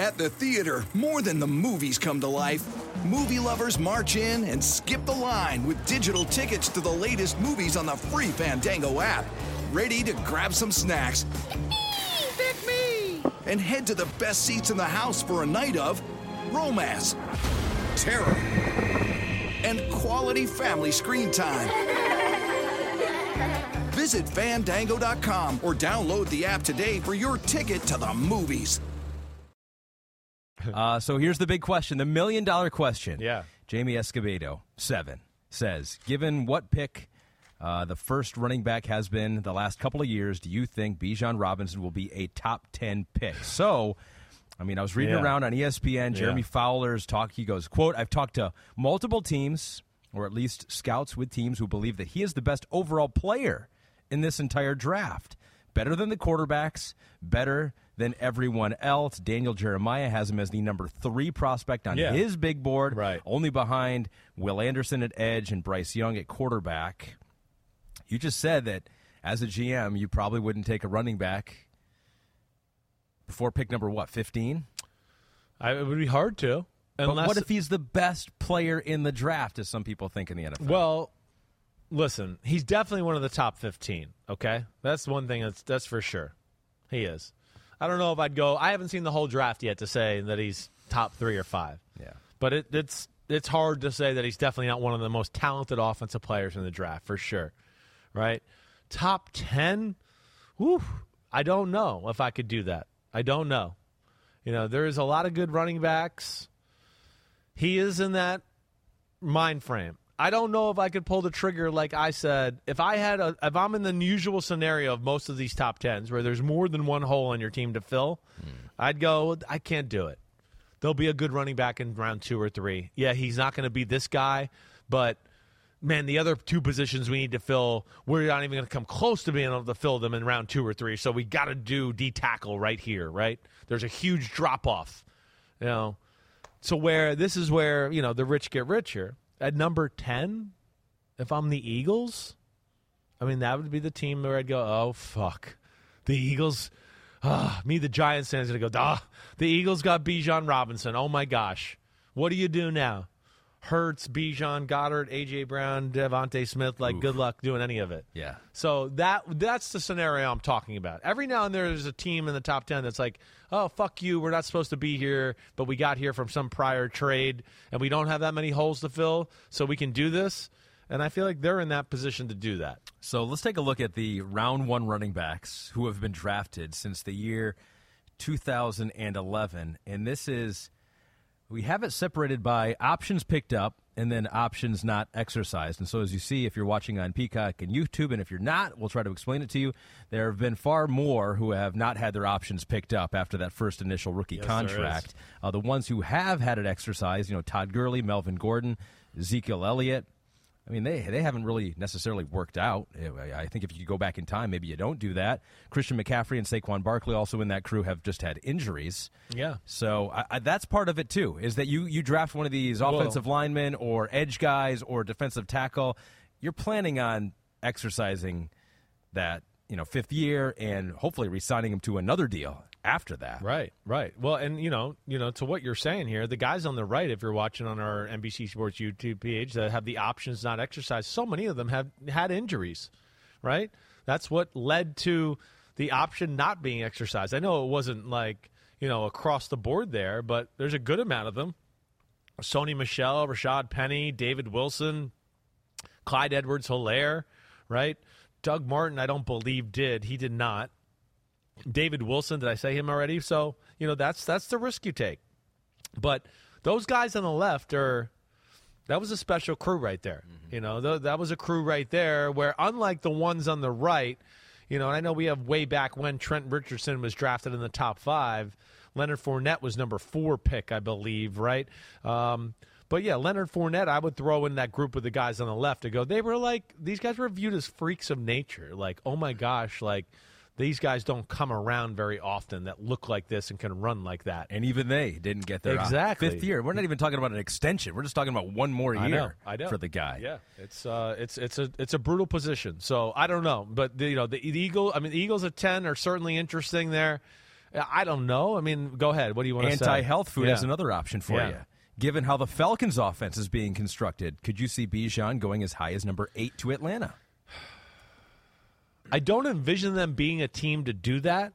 At the theater, more than the movies come to life. Movie lovers march in and skip the line with digital tickets to the latest movies on the free Fandango app. Ready to grab some snacks Pick me! and head to the best seats in the house for a night of romance, terror, and quality family screen time. Visit fandango.com or download the app today for your ticket to the movies. Uh, so here's the big question, the million dollar question. Yeah. Jamie Escobedo, seven, says, given what pick uh, the first running back has been the last couple of years, do you think Bijan Robinson will be a top 10 pick? So, I mean, I was reading Yeah. around on ESPN, Jeremy Yeah. Fowler's talk. He goes, quote, I've talked to multiple teams, or at least scouts with teams who believe that he is the best overall player in this entire draft. Better than the quarterbacks, better than everyone else. Daniel Jeremiah has him as the number three prospect on Yeah. his big board, Right. only behind Will Anderson at edge and Bryce Young at quarterback. You just said that as a GM, you probably wouldn't take a running back before pick number what, 15? It would be hard to. But what if he's the best player in the draft, as some people think in the NFL? Well, listen, he's definitely one of the top 15, okay? That's one thing that's that's for sure. He is. I don't know if I'd go I haven't seen the whole draft yet to say that he's top 3 or 5. Yeah. But it, it's it's hard to say that he's definitely not one of the most talented offensive players in the draft for sure. Right? Top 10? Whew, I don't know if I could do that. I don't know. You know, there is a lot of good running backs. He is in that mind frame. I don't know if I could pull the trigger like I said. If I had a if I'm in the usual scenario of most of these top tens where there's more than one hole on your team to fill, hmm. I'd go, I can't do it. There'll be a good running back in round two or three. Yeah, he's not going to be this guy, but man, the other two positions we need to fill, we're not even going to come close to being able to fill them in round two or three. So we got to do D tackle right here, right? There's a huge drop off, you know. So where this is where you know the rich get richer. At number ten, if I'm the Eagles, I mean that would be the team where I'd go, oh fuck, the Eagles. Ah, me, the Giants fans, gonna go. Ah, the Eagles got Bijan Robinson. Oh my gosh, What do you do now? Hurts, Bijan, Goedert, AJ Brown, DeVonta Smith. Like, good luck doing any of it. Yeah. So that that's the scenario I'm talking about. Every now and then there's a team in the top ten that's like, oh fuck you, we're not supposed to be here, but we got here from some prior trade, and we don't have that many holes to fill, so we can do this. And I feel like they're in that position to do that. So let's take a look at the round one running backs who have been drafted since the year 2011. And this is, we have it separated by options picked up and then options not exercised. And so, as you see, if you're watching on Peacock and YouTube, and if you're not, we'll try to explain it to you. There have been far more who have not had their options picked up after that first initial rookie Yes, contract. Uh, the ones who have had it exercised, you know, Todd Gurley, Melvin Gordon, Ezekiel Elliott, I mean, they they haven't really necessarily worked out. Eh, I think if you go back in time, maybe you don't do that. Christian McCaffrey and Saquon Barkley, also in that crew, have just had injuries. Yeah. So I, I, that's part of it too. Is that you you draft one of these offensive linemen or edge guys or defensive tackle, you're planning on exercising that you know fifth year and hopefully re-signing him to another deal after that. Right, right. Well, and you know, you know, to what you're saying here, the guys on the right, if you're watching on our NBC Sports YouTube page that have the options not exercised, so many of them have had injuries, right? That's what led to the option not being exercised. I know it wasn't like you know across the board there, but there's a good amount of them. Sony Michel, Rashad Penny, David Wilson, Clyde Edwards Helaire, right? Doug Martin, I don't believe did. He did not. David Wilson, did I say him already? So, you know, that's that's the risk you take. But those guys on the left are that was a special crew right there. Mm-hmm. You know, th- that was a crew right there where unlike the ones on the right, you know, and I know we have way back when Trent Richardson was drafted in the top 5, Leonard Fournette was number 4 pick, I believe, right? Um, but yeah, Leonard Fournette, I would throw in that group with the guys on the left to go. They were like these guys were viewed as freaks of nature. Like, oh my gosh, like these guys don't come around very often that look like this and can run like that. And even they didn't get their uh, exactly fifth year. We're not even talking about an extension. We're just talking about one more year I know, I know. for the guy. Yeah, it's uh, it's it's a it's a brutal position. So I don't know, but the, you know the, the Eagle. I mean, the Eagles at ten are certainly interesting there. I don't know. I mean, go ahead. What do you want to say? Anti-health food Yeah. is another option for Yeah. you. Given how the Falcons' offense is being constructed, could you see Bijan going as high as number eight to Atlanta? I don't envision them being a team to do that,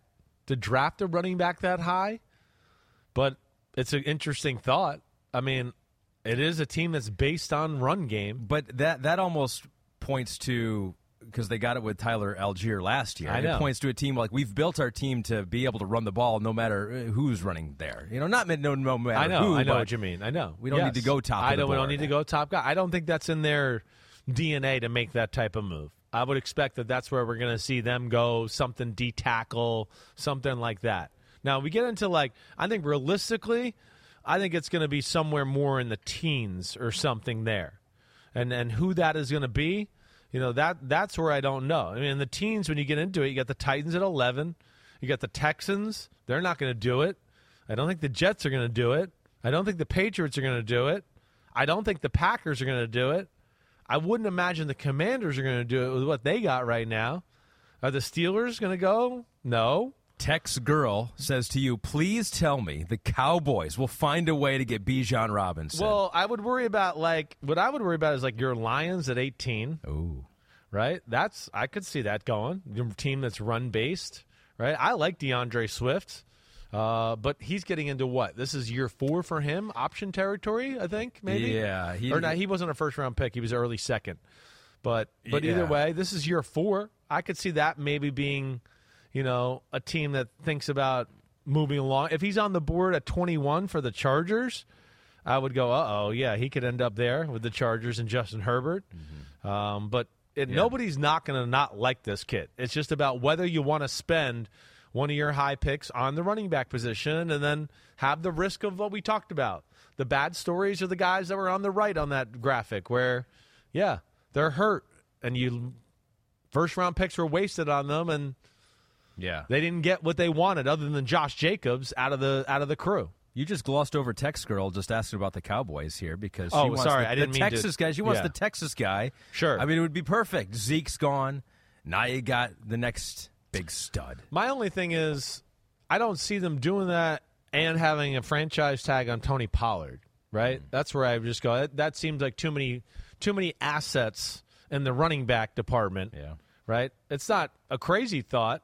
to draft a running back that high. But it's an interesting thought. I mean, it is a team that's based on run game. But that that almost points to because they got it with Tyler Allgeier last year. It points to a team like we've built our team to be able to run the ball no matter uh, who's running there. You know, not no, no matter I know, who. I know what you mean. I know. We don't need to go top I don't. We don't need to go top guy. I don't think that's in their DNA to make that type of move. I would expect that that's where we're going to see them go something D tackle, something like that. Now we get into like I think realistically, I think it's going to be somewhere more in the teens or something there, and and who that is going to be, you know that that's where I don't know. I mean, in the teens when you get into it, you got the Titans at eleven, you got the Texans. They're not going to do it. I don't think the Jets are going to do it. I don't think the Patriots are going to do it. I don't think the Packers are going to do it. I wouldn't imagine the Commanders are going to do it with what they got right now. Are the Steelers going to go? No. Tex Girl says to you, please tell me the Cowboys will find a way to get Bijan Robinson. Well, I would worry about like what I would worry about is like your Lions at 18, Ooh. right? That's I could see that going. Your team that's run based, right? I like D'Andre Swift. Uh, but he's getting into what? This is year four for him, option territory, I think, maybe. Yeah, he- or not? He wasn't a first round pick; he was early second. But but either way, this is year four. I could see that maybe being, you know, a team that thinks about moving along. If he's on the board at 21 for the Chargers, I would go, uh oh, yeah, he could end up there with the Chargers and Justin Herbert. Um, but it, nobody's not going to not like this kid. It's just about whether you want to spend one of your high picks on the running back position and then have the risk of what we talked about. The bad stories are the guys that were on the right on that graphic where, yeah, they're hurt and you first round picks were wasted on them and Yeah. they didn't get what they wanted other than Josh Jacobs out of the out of the crew. You just glossed over Tex Girl just asking about the Cowboys here because she Oh, wants sorry, the, I didn't the mean to- Texas guy. She wants yeah. the Texas guy. Sure. I mean, it would be perfect. Zeke's gone. Now you got the next big stud. My only thing is, I don't see them doing that and having a franchise tag on Tony Pollard, right? Mm. That's where I just go. That, that seems like too many too many assets in the running back department. Yeah. Right. It's not a crazy thought.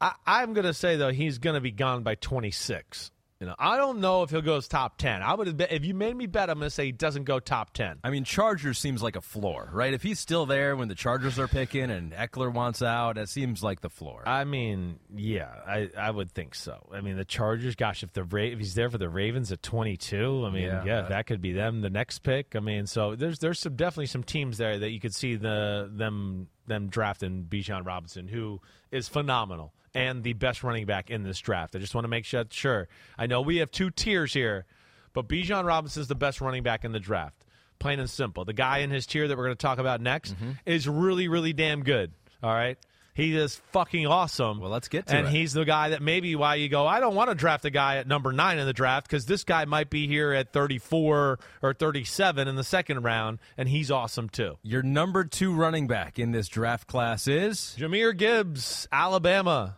I, I'm going to say though he's going to be gone by 26. You know, I don't know if he'll go top 10. I would bet if you made me bet, I'm going to say he doesn't go top 10. I mean, Chargers seems like a floor, right? If he's still there when the Chargers are picking and Ekeler wants out, it seems like the floor. I mean, yeah, I, I would think so. I mean, the Chargers, gosh, if the Ra- if he's there for the Ravens at 22, I mean, Yeah. yeah, that could be them the next pick. I mean, so there's there's some definitely some teams there that you could see the them them drafting Bijan Robinson, who is phenomenal and the best running back in this draft. I just want to make sure. Sure, I know we have two tiers here, but Bijan Robinson is the best running back in the draft. Plain and simple. The guy in his tier that we're going to talk about next Mm-hmm. is really, really damn good. All right. He is fucking awesome. Well, let's get to and it. he's the guy that maybe why you go, I don't want to draft a guy at number nine in the draft because this guy might be here at 34 or 37 in the second round, and he's awesome too. Your number two running back in this draft class is Jahmyr Gibbs, Alabama.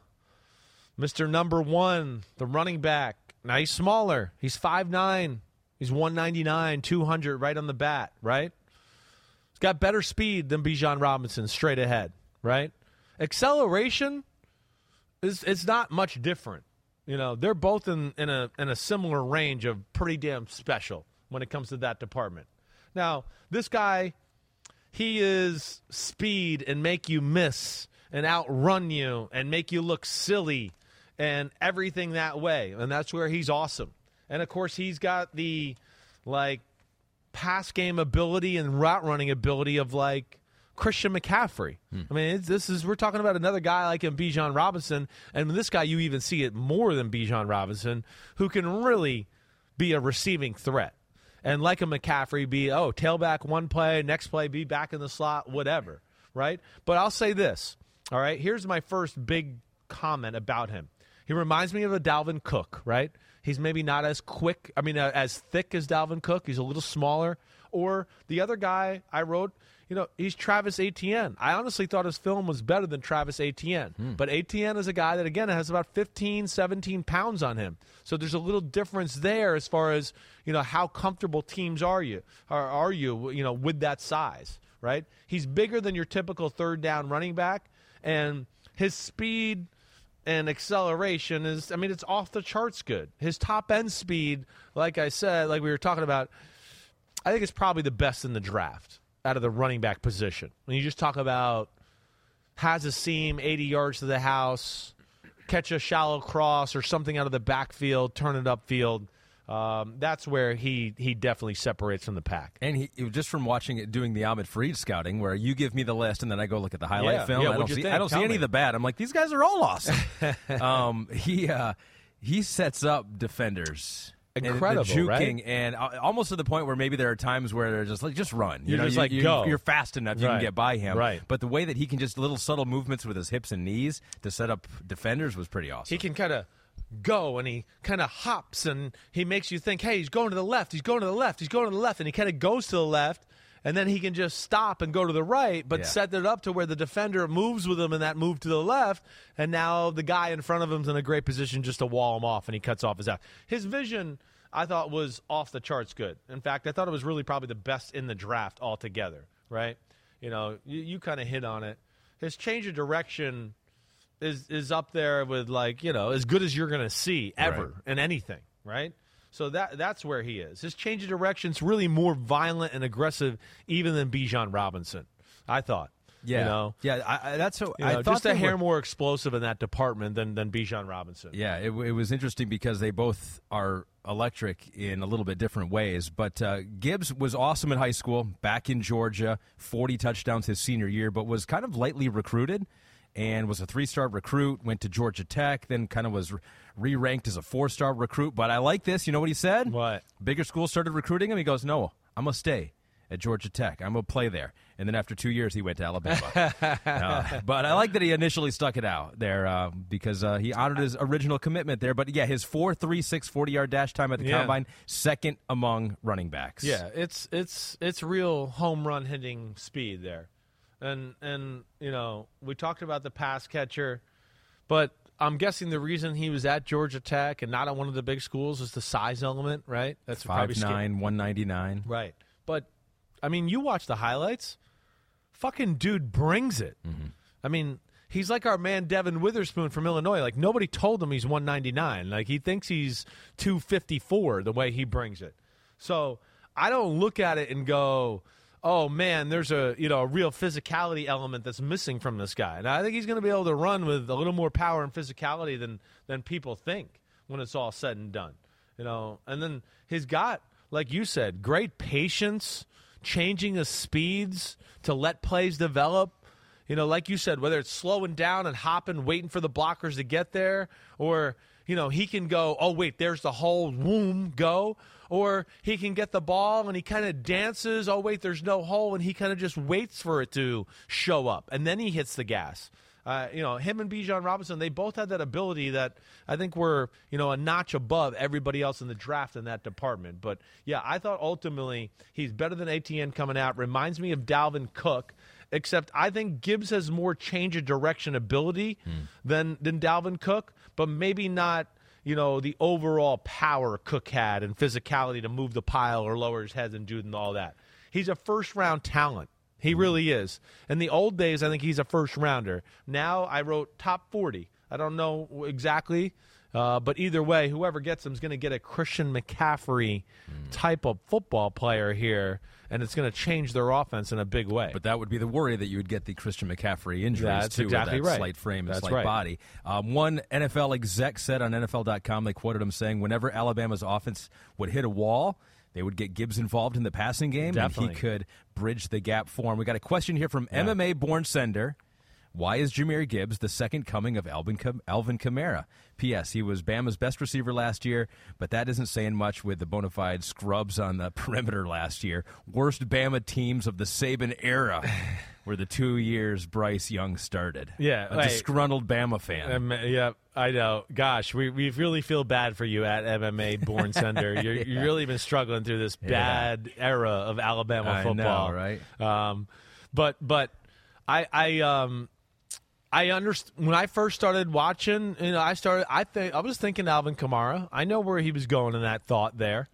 Mr. Number One, the running back. Now he's smaller. He's 5'9. He's 199, 200 right on the bat, right? He's got better speed than Bijan Robinson straight ahead, right? Acceleration is it's not much different. You know, they're both in, in a in a similar range of pretty damn special when it comes to that department. Now, this guy he is speed and make you miss and outrun you and make you look silly and everything that way. And that's where he's awesome. And of course, he's got the like pass game ability and route running ability of like Christian McCaffrey. Hmm. I mean, it's, this is we're talking about another guy like him, Bijan Robinson, and this guy you even see it more than Bijan Robinson, who can really be a receiving threat. And like a McCaffrey, be oh tailback one play, next play be back in the slot, whatever, right? But I'll say this, all right. Here's my first big comment about him. He reminds me of a Dalvin Cook, right? He's maybe not as quick, I mean, uh, as thick as Dalvin Cook. He's a little smaller. Or the other guy I wrote, you know, he's Travis Etienne. I honestly thought his film was better than Travis Etienne. But Etienne is a guy that, again, has about 15, 17 pounds on him. So there's a little difference there as far as, you know, how comfortable teams are you, are, are you, you know, with that size, right? He's bigger than your typical third down running back. And his speed and acceleration is I mean it's off the charts good. His top end speed, like I said, like we were talking about, I think it's probably the best in the draft out of the running back position. When you just talk about has a seam 80 yards to the house, catch a shallow cross or something out of the backfield, turn it upfield. Um, that's where he he definitely separates from the pack. And he just from watching it, doing the Ahmed Fareed scouting, where you give me the list and then I go look at the highlight Yeah, film. yeah, I don't see? I don't see any of the bad. I'm like, these guys are all awesome. [LAUGHS] um, he uh, he sets up defenders. and Incredible, juking, right? and uh, almost to the point where maybe there are times where they're just like, just run. You You're know, just you, like, you, go. You're fast enough, you can get by him. Right. But the way that he can just little subtle movements with his hips and knees to set up defenders was pretty awesome. he can kind of go and he kind of hops and he makes you think, hey, he's going to the left, he's going to the left, he's going to the left, and he kind of goes to the left, and then he can just stop and go to the right, but Yeah. set it up to where the defender moves with him in that move to the left, and now the guy in front of him's in a great position just to wall him off, and he cuts off his out. His vision. I thought was off the charts good. In fact, I thought it was really probably the best in the draft altogether. Right? You know, you, you kind of hit on it. His change of direction is is up there with like you know as good as you're going to see ever in anything, right? So that that's where he is. His change of direction is really more violent and aggressive even than Bijan Robinson. I thought. yeah, You know, yeah. I, I, that's I know, thought. just a hair were- more explosive in that department than than Bijan Robinson. Yeah, it, it was interesting because they both are electric in a little bit different ways. But uh, Gibbs was awesome in high school, back in Georgia, 40 touchdowns his senior year, but was kind of lightly recruited and was a three star recruit, went to Georgia Tech, then kind of was re ranked as a four star recruit. But I like this. You know what he said? What? Bigger schools started recruiting him. He goes, No, I'm going to stay. At Georgia Tech, I'm gonna play there, and then after two years, he went to Alabama. [LAUGHS] Uh, but I like that he initially stuck it out there uh, because uh, he honored his original commitment there. But yeah, his 4.36 40 yard dash time at the Yeah. combine, second among running backs. Yeah, it's it's it's real home run hitting speed there, and and you know we talked about the pass catcher, but I'm guessing the reason he was at Georgia Tech and not at one of the big schools is the size element, right? That's five nine, one ninety nine. Right. But I mean, you watch the highlights. Fucking dude brings it. Mm-hmm. I mean, he's like our man Devon Witherspoon from Illinois. Like nobody told him he's 199. Like he thinks he's 254 the way he brings it. So, I don't look at it and go, "Oh man, there's a, you know, a real physicality element that's missing from this guy." And I think he's going to be able to run with a little more power and physicality than than people think when it's all said and done. You know, and then he's got like you said, great patience, changing his speeds to let plays develop. You know, like you said, whether it's slowing down and hopping, waiting for the blockers to get there, or, you know, he can go, oh, wait, there's the hole, boom, go. Or he can get the ball and he kind of dances, oh, wait, there's no hole, and he kind of just waits for it to show up. And then he hits the gas. Uh, you know, him and Bijan Robinson, they both had that ability that I think were, you know, a notch above everybody else in the draft in that department. But yeah, I thought ultimately he's better than Etienne coming out. Reminds me of Dalvin Cook, except I think Gibbs has more change of direction ability than than Dalvin Cook, but maybe not. You know the overall power Cook had and physicality to move the pile or lower his head and do and all that. He's a first round talent. He really is. In the old days, I think he's a first rounder. Now I wrote top 40. I don't know exactly, uh, but either way, whoever gets him is going to get a Christian McCaffrey type of football player here, and it's going to change their offense in a big way. But that would be the worry that you would get the Christian McCaffrey injuries That's too, exactly with that right. slight frame and That's slight right. body. Um, one NFL exec said on NFL.com, they quoted him saying, "Whenever Alabama's offense would hit a wall." They would get Gibbs involved in the passing game, Definitely. and he could bridge the gap for him. We got a question here from MMA born sender. Why is Jahmyr Gibbs the second coming of Alvin, Kam- Alvin Kamara? P.S. He was Bama's best receiver last year, but that isn't saying much with the bona fide scrubs on the [LAUGHS] perimeter last year. Worst Bama teams of the Saban era [SIGHS] were the two years Bryce Young started. Yeah, a disgruntled Bama fan. Um, yeah, I know. Gosh, we, we really feel bad for you at MMA Born Sender. [LAUGHS] You're, You've really been struggling through this bad era of Alabama I know, football, right? Um, but but I I um I understand when I first started watching. You know, I started. I think I was thinking Alvin Kamara. I know where he was going in that thought there,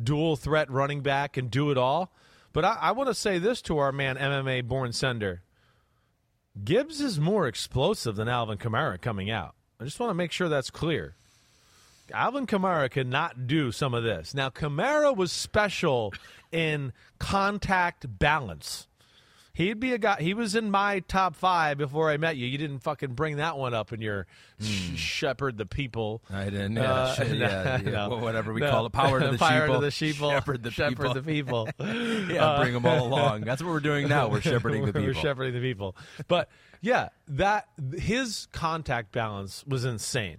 dual threat running back and do it all. But I, I want to say this to our man MMA Born Sender. Gibbs is more explosive than Alvin Kamara coming out. I just want to make sure that's clear. Alvin Kamara could not do some of this. Now, Kamara was special in contact balance. He'd be a guy. He was in my top five before I met you. You didn't fucking bring that one up in your sh- shepherd the people. I didn't. Yeah, Uh, shit, [LAUGHS] yeah, yeah, no. whatever we No. call it. Power to the [LAUGHS] Power sheeple. to the sheeple. Shepherd the shepherd people. the people. [LAUGHS] yeah, bring them all along. That's what we're doing now. We're shepherding the people. We're shepherding the people. But yeah, that his contact balance was insane.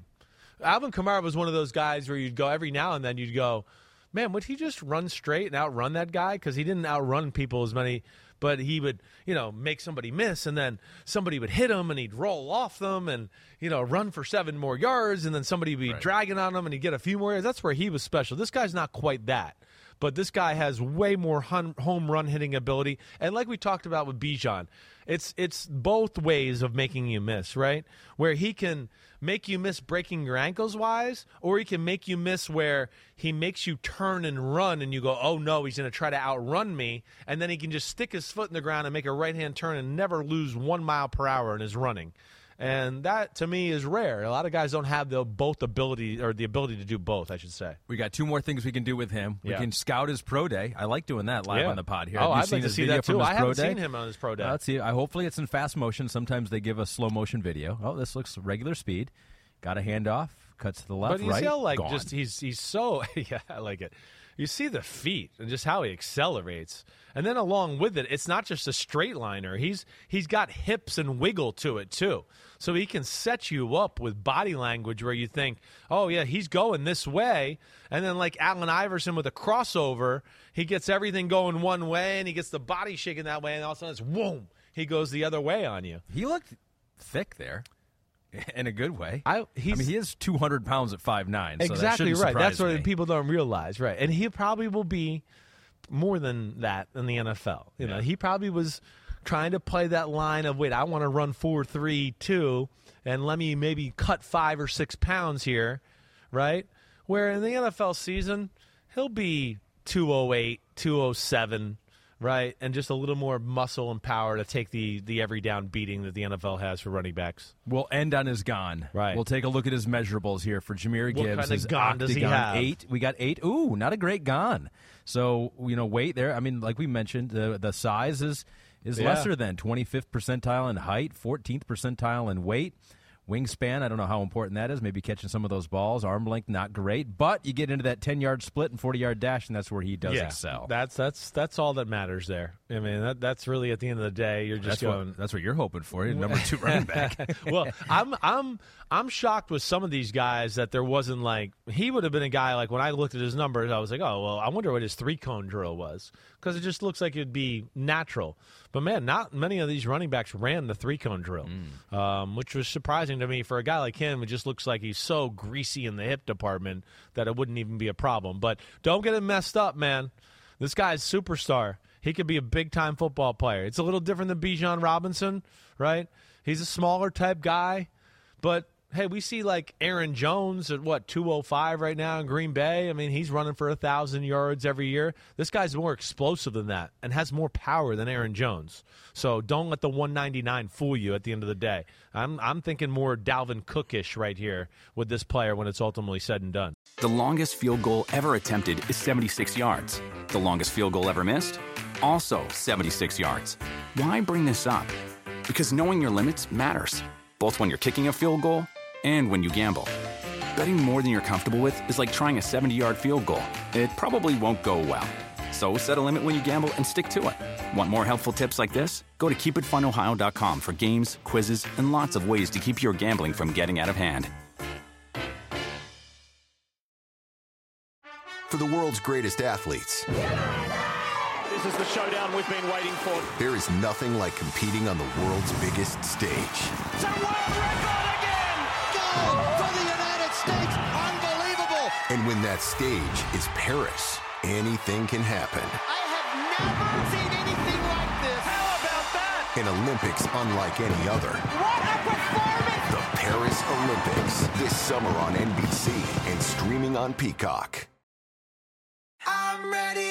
Alvin Kamara was one of those guys where you'd go every now and then you'd go, man, would he just run straight and outrun that guy? Because he didn't outrun people as many, but he would, you know, make somebody miss and then somebody would hit him and he'd roll off them and, you know, run for seven more yards and then somebody would be dragging on him and he'd get a few more yards. That's where he was special. This guy's not quite that. But this guy has way more home run hitting ability, and like we talked about with Bijan, it's it's both ways of making you miss, right? Where he can make you miss breaking your ankles wise, or he can make you miss where he makes you turn and run, and you go, oh no, he's going to try to outrun me, and then he can just stick his foot in the ground and make a right hand turn and never lose one mile per hour in his running. And that to me is rare. A lot of guys don't have the both ability or the ability to do both, I should say. We got two more things we can do with him. We Yeah. can scout his pro day. I like doing that live Yeah. on the pod here. Oh, I'd seen like to see that too. I haven't day? seen him on his pro day. Uh, let's see. I hopefully it's in fast motion. Sometimes they give a slow motion video. Oh, this looks regular speed. Got a handoff. Cuts to the left. But you right. like gone. just he's he's so [LAUGHS] yeah, I like it. You see the feet and just how he accelerates. And then along with it, it's not just a straight liner. He's he's got hips and wiggle to it too. So he can set you up with body language where you think, "Oh yeah, he's going this way." And then like Allen Iverson with a crossover, he gets everything going one way and he gets the body shaking that way and all of a sudden it's boom, he goes the other way on you. he looked thick there, in a good way. I- I mean, he is two hundred pounds at five nine. So that exactly right. That's what me. people don't realize, right? And he probably will be more than that in the NFL. You know, he probably was trying to play that line of wait, I want to run four three two, and let me maybe cut five or six pounds here, right? Where in the NFL season, he'll be 208, 207, right? And just a little more muscle and power to take the, the every down beating that the NFL has for running backs. We'll end on his gone. Right. We'll take a look at his measurables here for Jahmyr Gibbs. What kind of gone does he have? Eight. We got eight. Ooh, not a great gone. So you know, weight there. I mean, like we mentioned, the the size is is Yeah. lesser than 25th percentile in height, 14th percentile in weight. Wingspan, I don't know how important that is. Maybe catching some of those balls. Arm length, not great. But you get into that 10 yard split and 40 yard dash, and that's where he does yeah, excel. That's that's that's all that matters there. I mean, that, that's really at the end of the day, you're just that's, going. what, that's what you're hoping for. You're number [LAUGHS] two running back. well, I'm I'm I'm shocked with some of these guys that there wasn't like he would have been a guy like when I looked at his numbers, I was like, oh well, I wonder what his three cone drill was because it just looks like it'd be natural. But man, not many of these running backs ran the three cone drill, um, which was surprising to me for a guy like him. It just looks like he's so greasy in the hip department that it wouldn't even be a problem. But don't get it messed up, man. This guy's superstar. He could be a big time football player. It's a little different than Bijan Robinson, right? He's a smaller type guy, but hey, we see like Aaron Jones at what 205 right now in Green Bay. I mean, he's running for a thousand yards every year. This guy's more explosive than that and has more power than Aaron Jones. So don't let the 199 fool you. At the end of the day, I'm I'm thinking more Dalvin Cookish right here with this player when it's ultimately said and done. The longest field goal ever attempted is 76 yards. The longest field goal ever missed? Also 76 yards. Why bring this up? Because knowing your limits matters, both when you're kicking a field goal and when you gamble. Betting more than you're comfortable with is like trying a 70 yard field goal. It probably won't go well. So set a limit when you gamble and stick to it. Want more helpful tips like this? Go to keepitfunohio.com for games, quizzes, and lots of ways to keep your gambling from getting out of hand. For the world's greatest athletes, This is the showdown we've been waiting for. there is nothing like competing on the world's biggest stage. Gold for the United States. Unbelievable. And when that stage is Paris, anything can happen. I have never seen anything like this. How about that? An Olympics unlike any other. What a performance. The Paris Olympics. This summer on NBC and streaming on Peacock. I'm ready to go.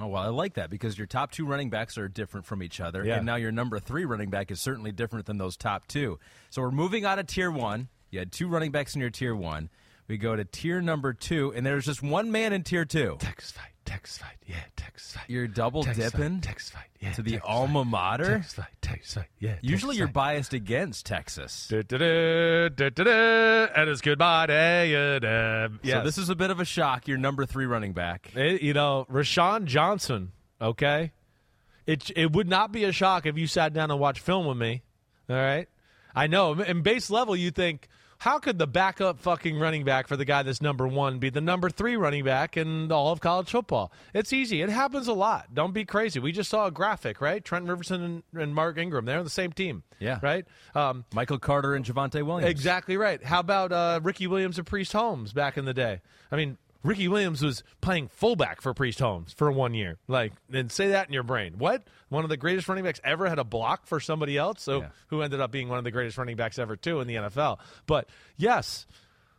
Oh well, I like that because your top two running backs are different from each other, Yeah. and now your number three running back is certainly different than those top two. So we're moving out of tier one. You had two running backs in your tier one. We go to tier number two, and there's just one man in tier two. Text fight, text fight, yeah, text fight. You're double Text dipping fight, text fight, yeah, to the text alma fight, mater. Text fight, text fight, yeah. Usually you're fight. biased against Texas. And it's goodbye day. Yeah, So this is a bit of a shock. Your number three running back. It- you know, Roschon Johnson, okay? It it would not be a shock if you sat down and watched film with me. All right? I know. In base level, you think, how could the backup fucking running back for the guy that's number one be the number three running back in all of college football? It's easy. It happens a lot. Don't be crazy. We just saw a graphic, right? Trent Richardson and, and Mark Ingram, they're on the same team. Yeah. Right? Um, Michael Carter and Javonte Williams. Exactly right. How about uh, Ricky Williams and Priest Holmes back in the day? I mean, Ricky Williams was playing fullback for Priest Holmes for one year. Like, and say that in your brain. What? One of the greatest running backs ever had a block for somebody else, so Yeah. who ended up being one of the greatest running backs ever too in the NFL. But yes,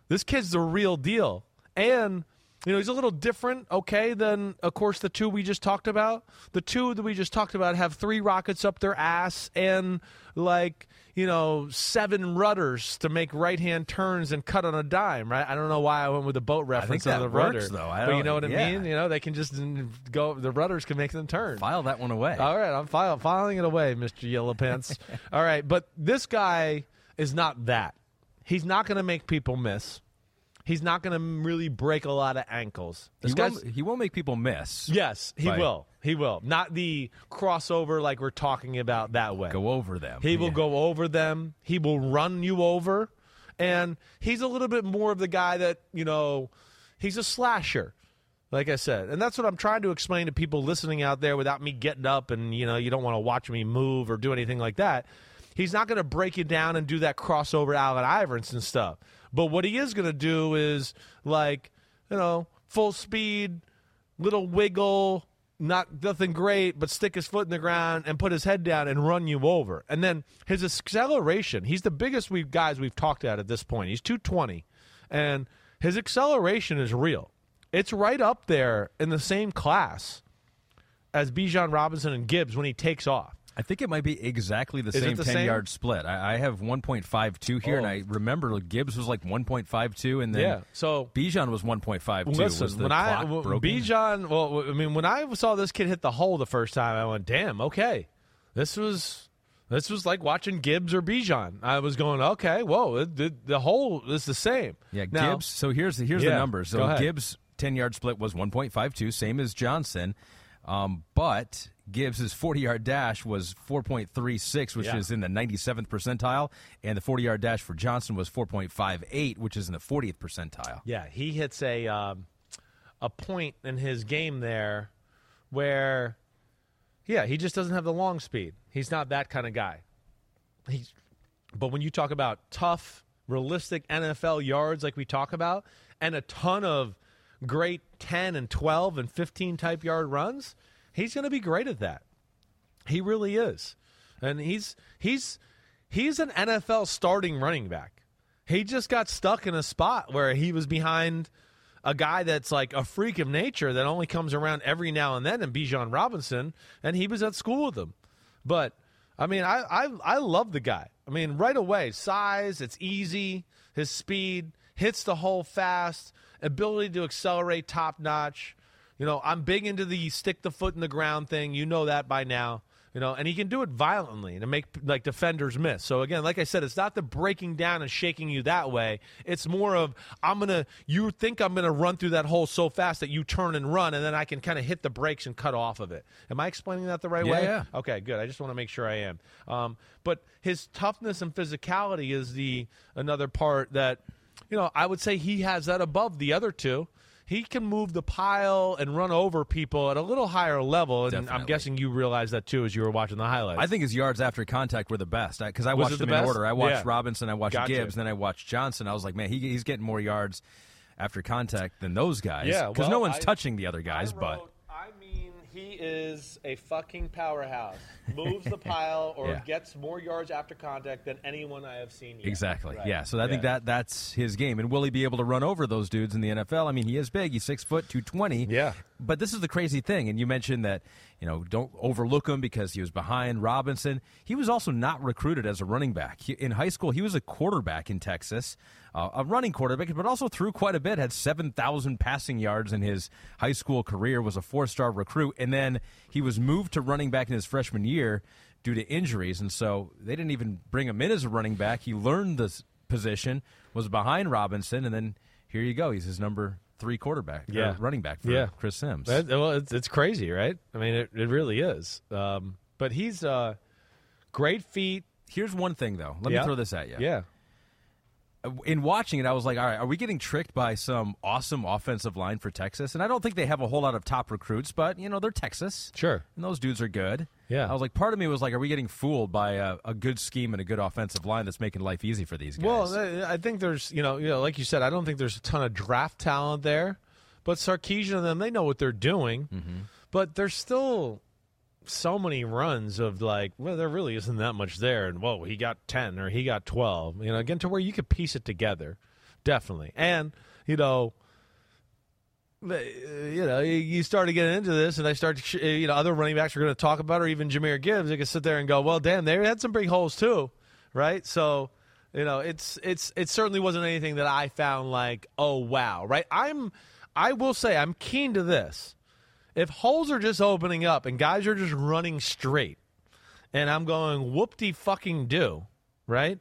this kid's the real deal, and. You know, he's a little different, okay, than, of course, the two we just talked about. The two that we just talked about have three rockets up their ass and, like, you know, seven rudders to make right hand turns and cut on a dime, right? I don't know why I went with the boat reference on the works, rudder. though. I but you know what I mean? You know, they can just go, the rudders can make them turn. File that one away. All right, I'm file, filing it away, Mr. Yellow Pants. [LAUGHS] All right, but this guy is not that. He's not going to make people miss. He's not going to really break a lot of ankles. He will, guy's he will make people miss. yes, he will. He will. Not the crossover like we're talking about that way. Go over them. He will Yeah. go over them. He will run you over. And he's a little bit more of the guy that, you know, he's a slasher, like I said. And that's what I'm trying to explain to people listening out there without me getting up and, you know, you don't want to watch me move or do anything like that. He's not going to break you down and do that crossover Allen Iverson stuff. But what he is going to do is, like, you know, full speed, little wiggle, not nothing great, but stick his foot in the ground and put his head down and run you over. And then his acceleration, he's the biggest we guys we've talked at at this point. He's 220 and his acceleration is real. It's right up there in the same class as Bijan Robinson and Gibbs when he takes off. I think it might be exactly the Is same the 10 same? yard split. I, I have 1.52 here, and Oh. I remember Gibbs was like 1.52, and then Yeah, so- Bijan was 1.52. Listen, was when I broken? Bijan, well, I mean, when I saw this kid hit the hole the first time, I went, "Damn, okay, this was this was like watching Gibbs or Bijan." I was going, "Okay, whoa, it, the, the hole is the same." Yeah, Now- Gibbs. So here's the, here's Yeah, the numbers. So. Gibbs' 10 yard split was 1.52, same as Johnson. Um, but Gibbs' 40 yard dash was 4.36, which Yeah. is in the 97th percentile, and the 40 yard dash for Johnson was 4.58, which is in the 40th percentile. Yeah, he hits a um, a point in his game there where, yeah, he just doesn't have the long speed. He's not that kind of guy. He's, but when you talk about tough, realistic NFL yards like we talk about, and a ton of great 10 and 12 and 15 type yard runs, he's going to be great at that. He really is. And he's he's he's an NFL starting running back. He just got stuck in a spot where he was behind a guy that's like a freak of nature that only comes around every now and then and Bijan Robinson and he was at school with him. But I mean, I I I love the guy. I mean, right away, size, it's easy, his speed, hits the hole fast, ability to accelerate top notch. You know, I'm big into the stick the foot in the ground thing. You know that by now. You know, and he can do it violently to make like defenders miss. So again, like I said, it's not the breaking down and shaking you that way. It's more of I'm gonna. You think I'm gonna run through that hole so fast that you turn and run, and then I can kind of hit the brakes and cut off of it. Am I explaining that the right Yeah, way? yeah. Okay, good. I just want to make sure I am. Um, but his toughness and physicality is the another part that you know I would say he has that above the other two. He can move the pile and run over people at a little higher level, and I'm guessing you realized that too as you were watching the highlights. I think his yards after contact were the best because I, Was watched it the them in order. I watched Yeah. Robinson, I watched Gotcha. Gibbs, then I watched Johnson. I was like, man, he, he's getting more yards after contact than those guys. Yeah, because well, no one's I- touching the other guys. but I mean, he is a fucking powerhouse. Moves the pile or [LAUGHS] Yeah. gets more yards after contact than anyone I have seen yet. Exactly. Right. Yeah. So I think that that's his game. And will he be able to run over those dudes in the NFL? I mean, he is big. He's six foot, two twenty. Yeah. But this is the crazy thing. And you mentioned that you know don't overlook him because he was behind Robinson. He was also not recruited as a running back He- in high school. He was a quarterback in Texas, uh, a running quarterback, but also threw quite a bit. Had seven thousand passing yards in his high school career. Was a four star recruit, and then he was moved to running back in his freshman year due to injuries, and so they didn't even bring him in as a running back. He learned this position, was behind Robinson, and then here you go. He's his number three quarterback, Yeah. running back for Yeah. Chris Sims. That- well, it's, it's crazy, right? I mean, it, it really is. Um, but he's uh, great feet. Here's one thing, though. Let Yeah. me throw this at you. Yeah. In watching it, I was like, all right, are we getting tricked by some awesome offensive line for Texas? And I don't think they have a whole lot of top recruits, but, you know, they're Texas. Sure. And those dudes are good. Yeah. I was like, part of me was like, are we getting fooled by a, a good scheme and a good offensive line that's making life easy for these guys? Well, I I think there's, you know, you know, like you said, I don't think there's a ton of draft talent there, but Sarkisian and them, they know what they're doing. Mm-hmm. But there's still so many runs of like, well, there really isn't that much there, and whoa, he got ten or he got twelve. You know, again to where you could piece it together, definitely. And you know, uh, you know, you- start to get into this, and I start to, uh, you know, other running backs are going to talk about, or even Jahmyr Gibbs. They can sit there and go, well, damn, they had some big holes too, right? So, you know, it's it's it certainly wasn't anything that I found like, oh wow, right? I'm, I will say, I'm keen to this. If holes are just opening up and guys are just running straight, and I'm going whoop de fucking do, right?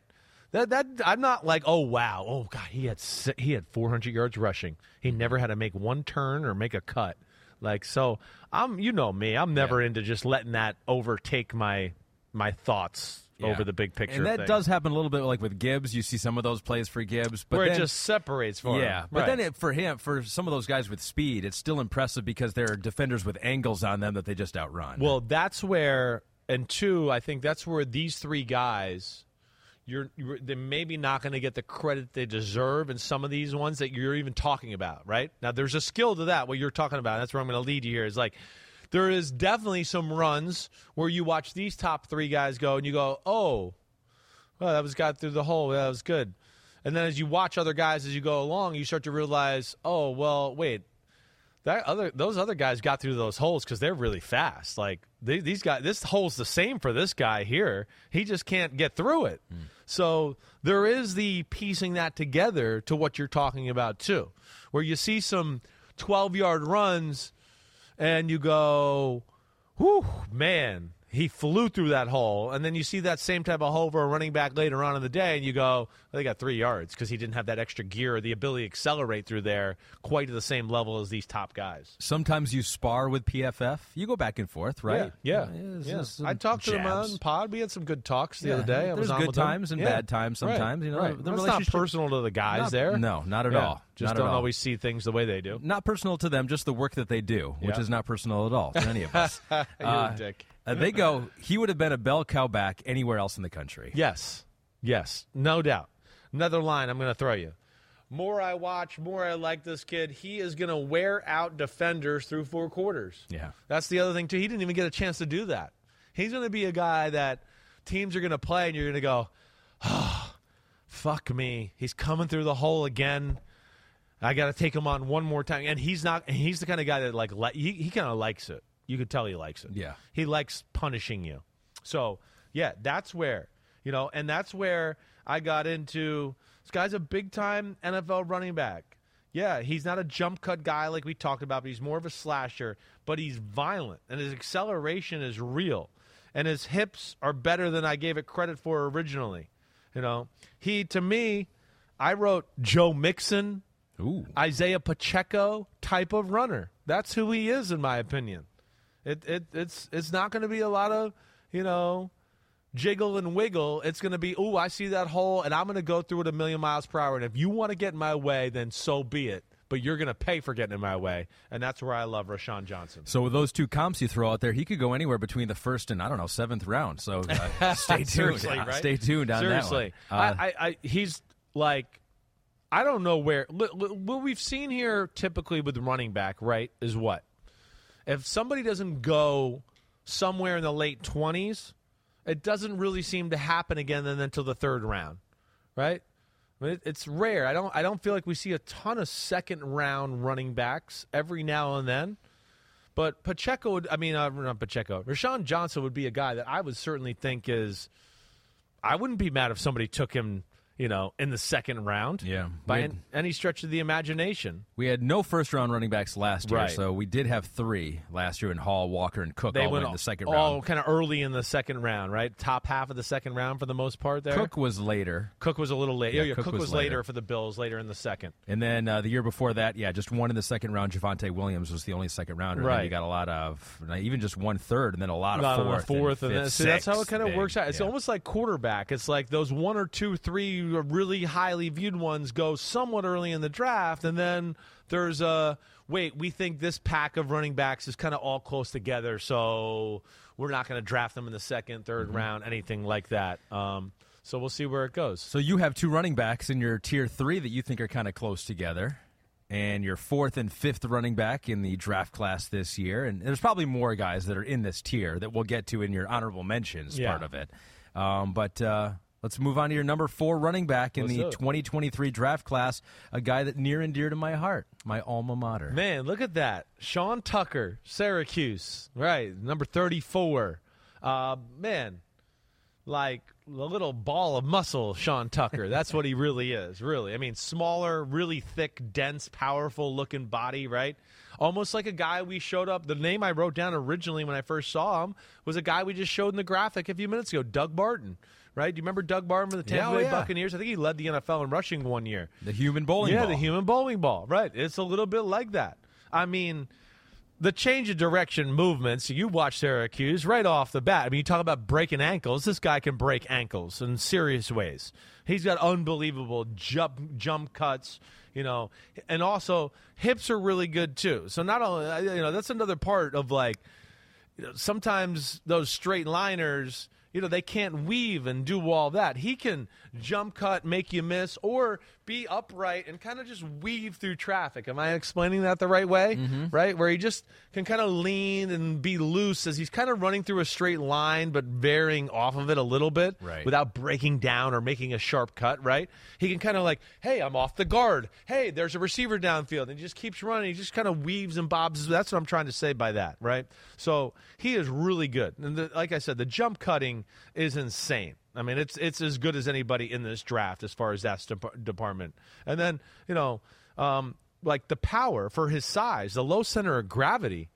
That that I'm not like, oh wow, oh god, he had he had 400 yards rushing. He never had to make one turn or make a cut. Like so, I'm you know me, I'm never into just letting that overtake my my thoughts Yeah. over the big picture. And that thing. does happen a little bit like with Gibbs. You see some of those plays for Gibbs, but where then, it just separates for him. yeah. But Right. then it, for him, for some of those guys with speed, it's still impressive because there are defenders with angles on them that they just outrun. Well, that's where, and two, I think that's where these three guys, you're, you're they're maybe not going to get the credit they deserve in some of these ones that you're even talking about. Right now, there's a skill to that. What you're talking about. That's where I'm going to lead you here. Is like there is definitely some runs where you watch these top three guys go, and you go, oh, well, that was got through the hole. That was good. And then as you watch other guys as you go along, you start to realize, oh, well, wait, that other those other guys got through those holes because they're really fast. Like they, these guys, this hole's the same for this guy here. He just can't get through it. Hmm. So there is the piecing that together to what you're talking about too, where you see some 12 yard runs, and you go, "Whew, man." He flew through that hole, and then you see that same type of hole for a running back later on in the day, and you go, well, "They got three yards because he didn't have that extra gear or the ability to accelerate through there quite to the same level as these top guys." sometimes you spar with PFF. You go back and forth, right? Yeah, yeah. just some I talked to them jabs. on pod. We had some good talks the Yeah, other day. I was there's good times and Yeah. bad times Right, sometimes, you know, right. it's not personal to the guys Not- there. no, not at Yeah. all. Just Not don't always see things the way they do. Not personal to them, just the work that they do, which Yeah. is not personal at all to any of us. [LAUGHS] You're Uh, a dick. Uh, they go. He would have been a bell cow back anywhere else in the country. Yes, yes, no doubt. Another line I'm going to throw you. More I watch, more I like this kid. He is going to wear out defenders through four quarters. Yeah. That's the other thing, too. He didn't even get a chance to do that. He's going to be a guy that teams are going to play, and you're going to go, oh, fuck me. He's coming through the hole again. I got to take him on one more time. And he's not, and he's the kind of guy that, like, he, he kind of likes it. You could tell he likes it. Yeah. He likes punishing you. So, yeah, that's where, you know, and that's where I got into this guy's a big time NFL running back. Yeah, he's not a jump cut guy like we talked about, but he's more of a slasher, but he's violent and his acceleration is real. And his hips are better than I gave it credit for originally. You know, he to me, I wrote Joe Mixon, Ooh. Isaiah Pacheco type of runner. That's who he is, in my opinion. It, it it's it's not going to be a lot of you know jiggle and wiggle. It's going to be oh I see that hole, and I'm going to go through it a million miles per hour. And if you want to get in my way, then so be it. But you're going to pay for getting in my way, and that's where I love Roschon Johnson. So with those two comps you throw out there, he could go anywhere between the first and I don't know seventh round. So uh, [LAUGHS] stay tuned. Seriously, right? Stay tuned on Seriously, that one. Uh, I, I, I, he's like, I don't know where. What we've seen here typically with running back, right, is what if somebody doesn't go somewhere in the late twenties, it doesn't really seem to happen again until the third round, right? I mean, it, it's rare. I don't. I don't feel like we see a ton of second round running backs every now and then. But Pacheco, would, I mean, uh, not Pacheco. Roschon Johnson would be a guy that I would certainly think is. I wouldn't be mad if somebody took him, you know, in the second round. Yeah. by an, any stretch of the imagination. we had no first round running backs last year, Right. so we did have three last year in Hall, Walker, and Cook They all went in the second all round. kind of early in the second round, right? Top half of the second round for the most part. There, Cook was later. Cook was a little late. Yeah, Yeah, Cook Cook, was was, later. later. for the Bills, later in the second. And then uh, the year before that, yeah, just one in the second round. Javonte Williams was the only second rounder. And Right. you got a lot of, even just one third, and then a lot of Not on the fourth, fourth, and, and, then, fifth, see that's how it kind of works out. It's Yeah. almost like quarterback. It's like those one or two, three really highly viewed ones go somewhat early in the draft, and then there's a wait. We think this pack of running backs is kind of all close together, so we're not going to draft them in the second, 3rd Mm-hmm. round, anything like that. Um, so we'll see where it goes. So you have two running backs in your tier three that you think are kind of close together, and your fourth and fifth running back in the draft class this year. And there's probably more guys that are in this tier that we'll get to in your honorable mentions Yeah. part of it. Um, but uh, let's move on to your number four running back in Let's the it. 2023 draft class, a guy that near and dear to my heart, my alma mater. Man, look at that. Sean Tucker, Syracuse. Right, number 34. Uh, man, like a little ball of muscle, Sean Tucker. That's what he really is, really. I mean, smaller, really thick, dense, powerful looking body, right? Almost like a guy we showed up. The name I wrote down originally when I first saw him was a guy we just showed in the graphic a few minutes ago, Doug Martin. Right? Do you remember Doug Martin of the Tampa Yeah, oh, Bay yeah. Buccaneers? I think he led the NFL in rushing one year. The human bowling yeah, ball. the human bowling ball. Right. It's a little bit like that. I mean, the change of direction movements, you watch Syracuse right off the bat. I mean, you talk about breaking ankles. This guy can break ankles in serious ways. He's got unbelievable jump jump cuts, you know, and also hips are really good too. So not only you know, that's another part of like you know, sometimes those straight liners, you know, they can't weave and do all that. He can jump cut, make you miss, or be upright and kind of just weave through traffic. Am I explaining that the right way? Mm-hmm. Right? Where he just can kind of lean and be loose as he's kind of running through a straight line, but varying off of it a little bit Right. without breaking down or making a sharp cut, right? He can kind of like, hey, I'm off the guard. Hey, there's a receiver downfield. And he just keeps running. He just kind of weaves and bobs. That's what I'm trying to say by that, right? So he is really good. And the, like I said, the jump cutting is insane. I mean, it's it's as good as anybody in this draft as far as that dep- department. And then, you know, um, like the power for his size, the low center of gravity.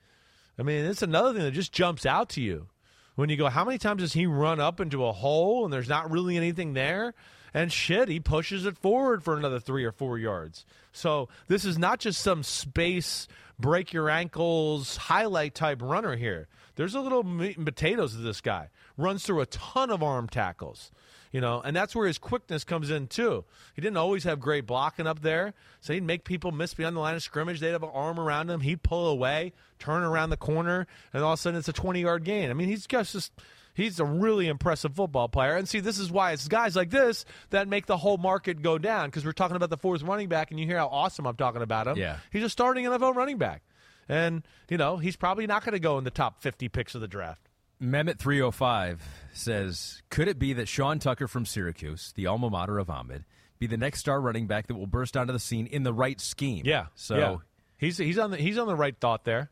I mean, it's another thing that just jumps out to you when you go, how many times does he run up into a hole and there's not really anything there? And shit, he pushes it forward for another three or four yards. So this is not just some space break your ankles highlight type runner here. There's a little meat and potatoes to this guy. Runs through a ton of arm tackles. You know, and that's where his quickness comes in too. He didn't always have great blocking up there, so he'd make people miss beyond the line of scrimmage. They'd have an arm around him. He'd pull away, turn around the corner, and all of a sudden it's a 20 yard gain. I mean, he's just just he's a really impressive football player. And see, this is why it's guys like this that make the whole market go down because we're talking about the fourth running back, and you hear how awesome I'm talking about him. Yeah. he's a starting NFL running back, and you know he's probably not going to go in the top 50 picks of the draft. Mehmet 305 says, Could it be that Sean Tucker from Syracuse, the alma mater of Ahmed, be the next star running back that will burst onto the scene in the right scheme? Yeah. So yeah. he's he's on the he's on the right thought there.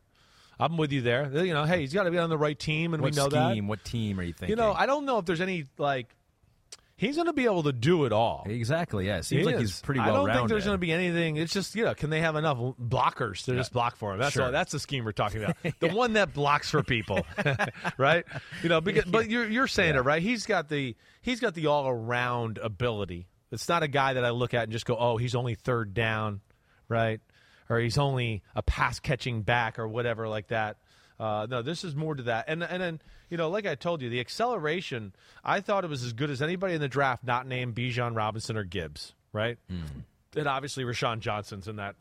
I'm with you there. You know, hey, he's got to be on the right team, and what we know that. scheme, what team are you thinking? You know, I don't know if there's any like he's going to be able to do it all. exactly, yeah. It seems He like is. he's pretty well. I don't think there's going to be anything. It's just you know, can they have enough blockers to just block for him? That's Sure. all. That's the scheme we're talking about. [LAUGHS] The one that blocks for people, [LAUGHS] right? You know, because, but you're you're saying it right. He's got the he's got the all around ability. It's not a guy that I look at and just go, oh, he's only third down, right? Or he's only a pass catching back or whatever like that. Uh, no, this is more to that. And and then you know, like I told you, the acceleration. I thought it was as good as anybody in the draft, not named Bijan Robinson or Gibbs, right? Hmm. And obviously Roschon Johnson's in that.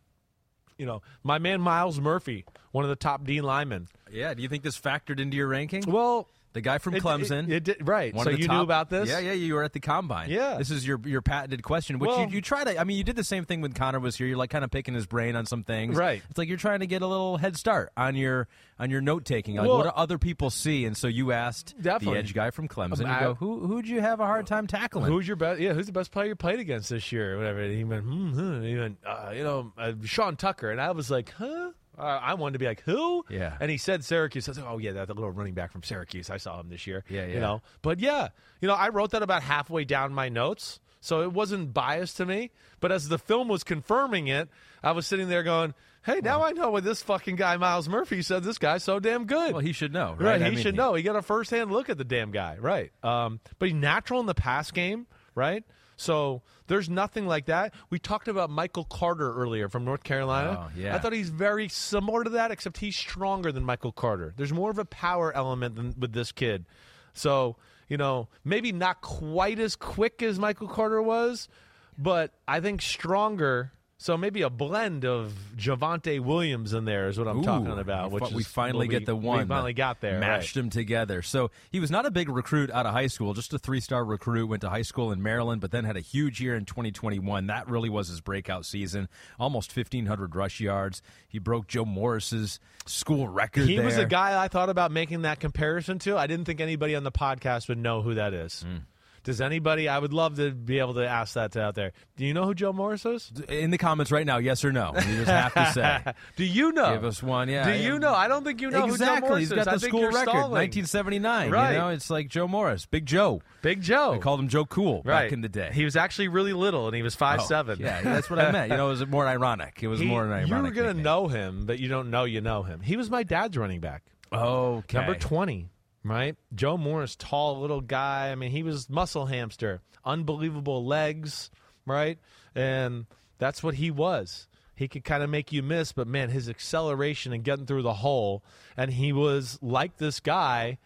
You know, my man Miles Murphy, one of the top D linemen. yeah, do you think this factored into your ranking? Well, the guy from Clemson. it- it did- right. So you knew about this? Yeah, yeah, you were at the combine. Yeah. This is your your patented question, which Well- you, you try to I mean, you did the same thing when Connor was here. You're like kind of picking his brain on some things. Right. It's like you're trying to get a little head start on your on your note taking. Like Well- what do other people see? And so you asked Definitely. the edge guy from Clemson, Um, you go, Who who'd you have a hard time tackling? Who's your best? Yeah, who's the best player you played against this year? Or whatever. And he went, hmm, hmm. He went, uh, you know, uh, Sean Tucker, and I was like, huh. Uh, I wanted to be like, who? Yeah. And he said Syracuse. I was like, oh, yeah, that little running back from Syracuse. I saw him this year. Yeah, yeah. You know, but yeah, you know, I wrote that about halfway down my notes. So it wasn't biased to me. But as the film was confirming it, I was sitting there going, hey, now I know what this fucking guy, Miles Murphy, said this guy's so damn good. Well, he should know, Right, right? I he mean, should know. He got a firsthand look at the damn guy, right? Um, but he's natural in the pass game, right? So there's nothing like that. We talked about Michael Carter earlier from North Carolina. Oh, yeah. I thought he's very similar to that, except he's stronger than Michael Carter. There's more of a power element than with this kid. So you know, maybe not quite as quick as Michael Carter was, but I think stronger. So maybe a blend of Javonte Williams in there is what I'm Ooh, talking about. we Which we is finally what get we- the one. We finally got there. Mashed right. them together. So he was not a big recruit out of high school, just a three star recruit. Went to high school in Maryland, but then had a huge year in 2021. That really was his breakout season. Almost 1,500 rush yards. He broke Joe Morris's school record. He was there. a guy I thought about making that comparison to. I didn't think anybody on the podcast would know who that is. Hmm. Does anybody? I would love to be able to ask that out there. Do you know who Joe Morris is? in the comments right now. Yes or no? You just have to say. [LAUGHS] Do you know? Give us one. Yeah. Do you know? I don't think you know exactly. who Joe Morris He's is. got the school record, stalling. 1979. Right. You know, it's like Joe Morris, Big Joe. Big Joe. They called him Joe Cool right back in the day. He was actually really little, and he was five Oh, seven. Yeah, that's what I meant. You know, it was more ironic. It was He- more ironic. You were going to nickname. know him, but you don't know you know him. He was my dad's running back. Okay. Number 20. Right? Joe Morris, tall little guy. I mean, he was muscle hamster, unbelievable legs, right? And that's what he was. He could kind of make you miss, but man, his acceleration and getting through the hole, and he was like this guy,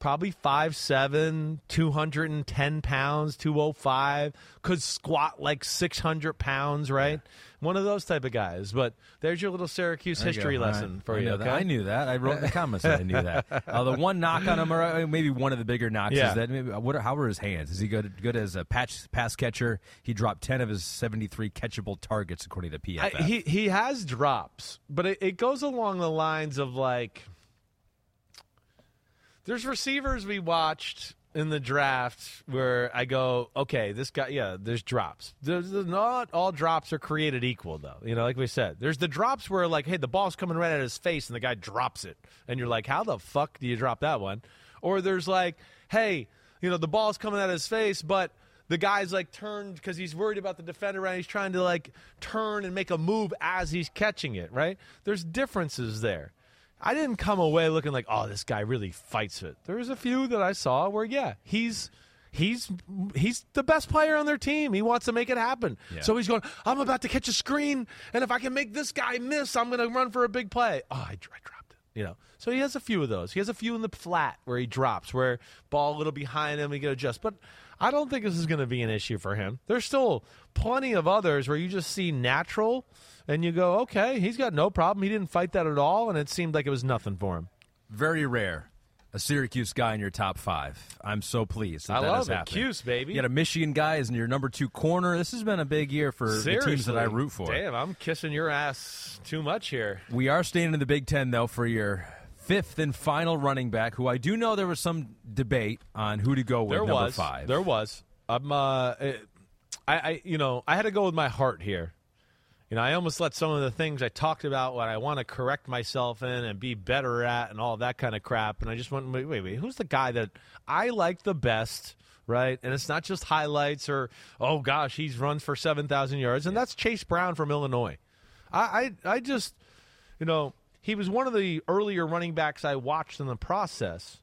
probably 5'7", 210 pounds, 205, could squat like 600 pounds, right? One of those type of guys. But there's your little Syracuse history go. lesson I- for I you. okay? I knew that. I wrote in the comments that I knew that. [LAUGHS] Uh, the one knock on him, or uh, maybe one of the bigger knocks, Yeah. is that maybe, what, how were his hands? Is he good good as a patch pass catcher? He dropped ten of his seventy three catchable targets according to PFF. I, he he has drops, but it, it goes along the lines of like there's receivers we watched in the draft where I go, okay, this guy, yeah, there's drops. There's not all drops are created equal, though. You know, like we said, there's the drops where like, hey, the ball's coming right at his face and the guy drops it, and you're like, how the fuck do you drop that one? Or there's like, hey, you know, the ball's coming at his face, but the guy's like turned because he's worried about the defender and he's trying to like turn and make a move as he's catching it, right? There's differences there. I didn't come away looking like, oh, this guy really fights it. There was a few that I saw where, yeah, he's he's he's the best player on their team. He wants to make it happen. Yeah. So he's going, I'm about to catch a screen, and if I can make this guy miss, I'm going to run for a big play. Oh, I, I dropped it. You know, so he has a few of those. He has a few in the flat where he drops, where ball a little behind him, he can adjust. But I don't think this is going to be an issue for him. There's still plenty of others where you just see natural, and you go, okay, he's got no problem. He didn't fight that at all, and it seemed like it was nothing for him. Very rare. A Syracuse guy in your top five. I'm so pleased. That I that love has it. happened. Cuse, baby. You got a Michigan guy as in your number two corner. This has been a big year for the teams that I root for. Damn, I'm kissing your ass too much here. We are staying in the Big Ten, though, for your fifth and final running back, who I do know there was some debate on who to go with, there number was five. There was. I'm. Uh, it- I, I. You know, I had to go with my heart here. You know, I almost let some of the things I talked about, what I want to correct myself in and be better at, and all that kind of crap. And I just went, wait, wait, wait. Who's the guy that I like the best? Right, and it's not just highlights or oh gosh, he's runs for seven thousand yards, and that's Chase Brown from Illinois. I, I, I just, you know, he was one of the earlier running backs I watched in the process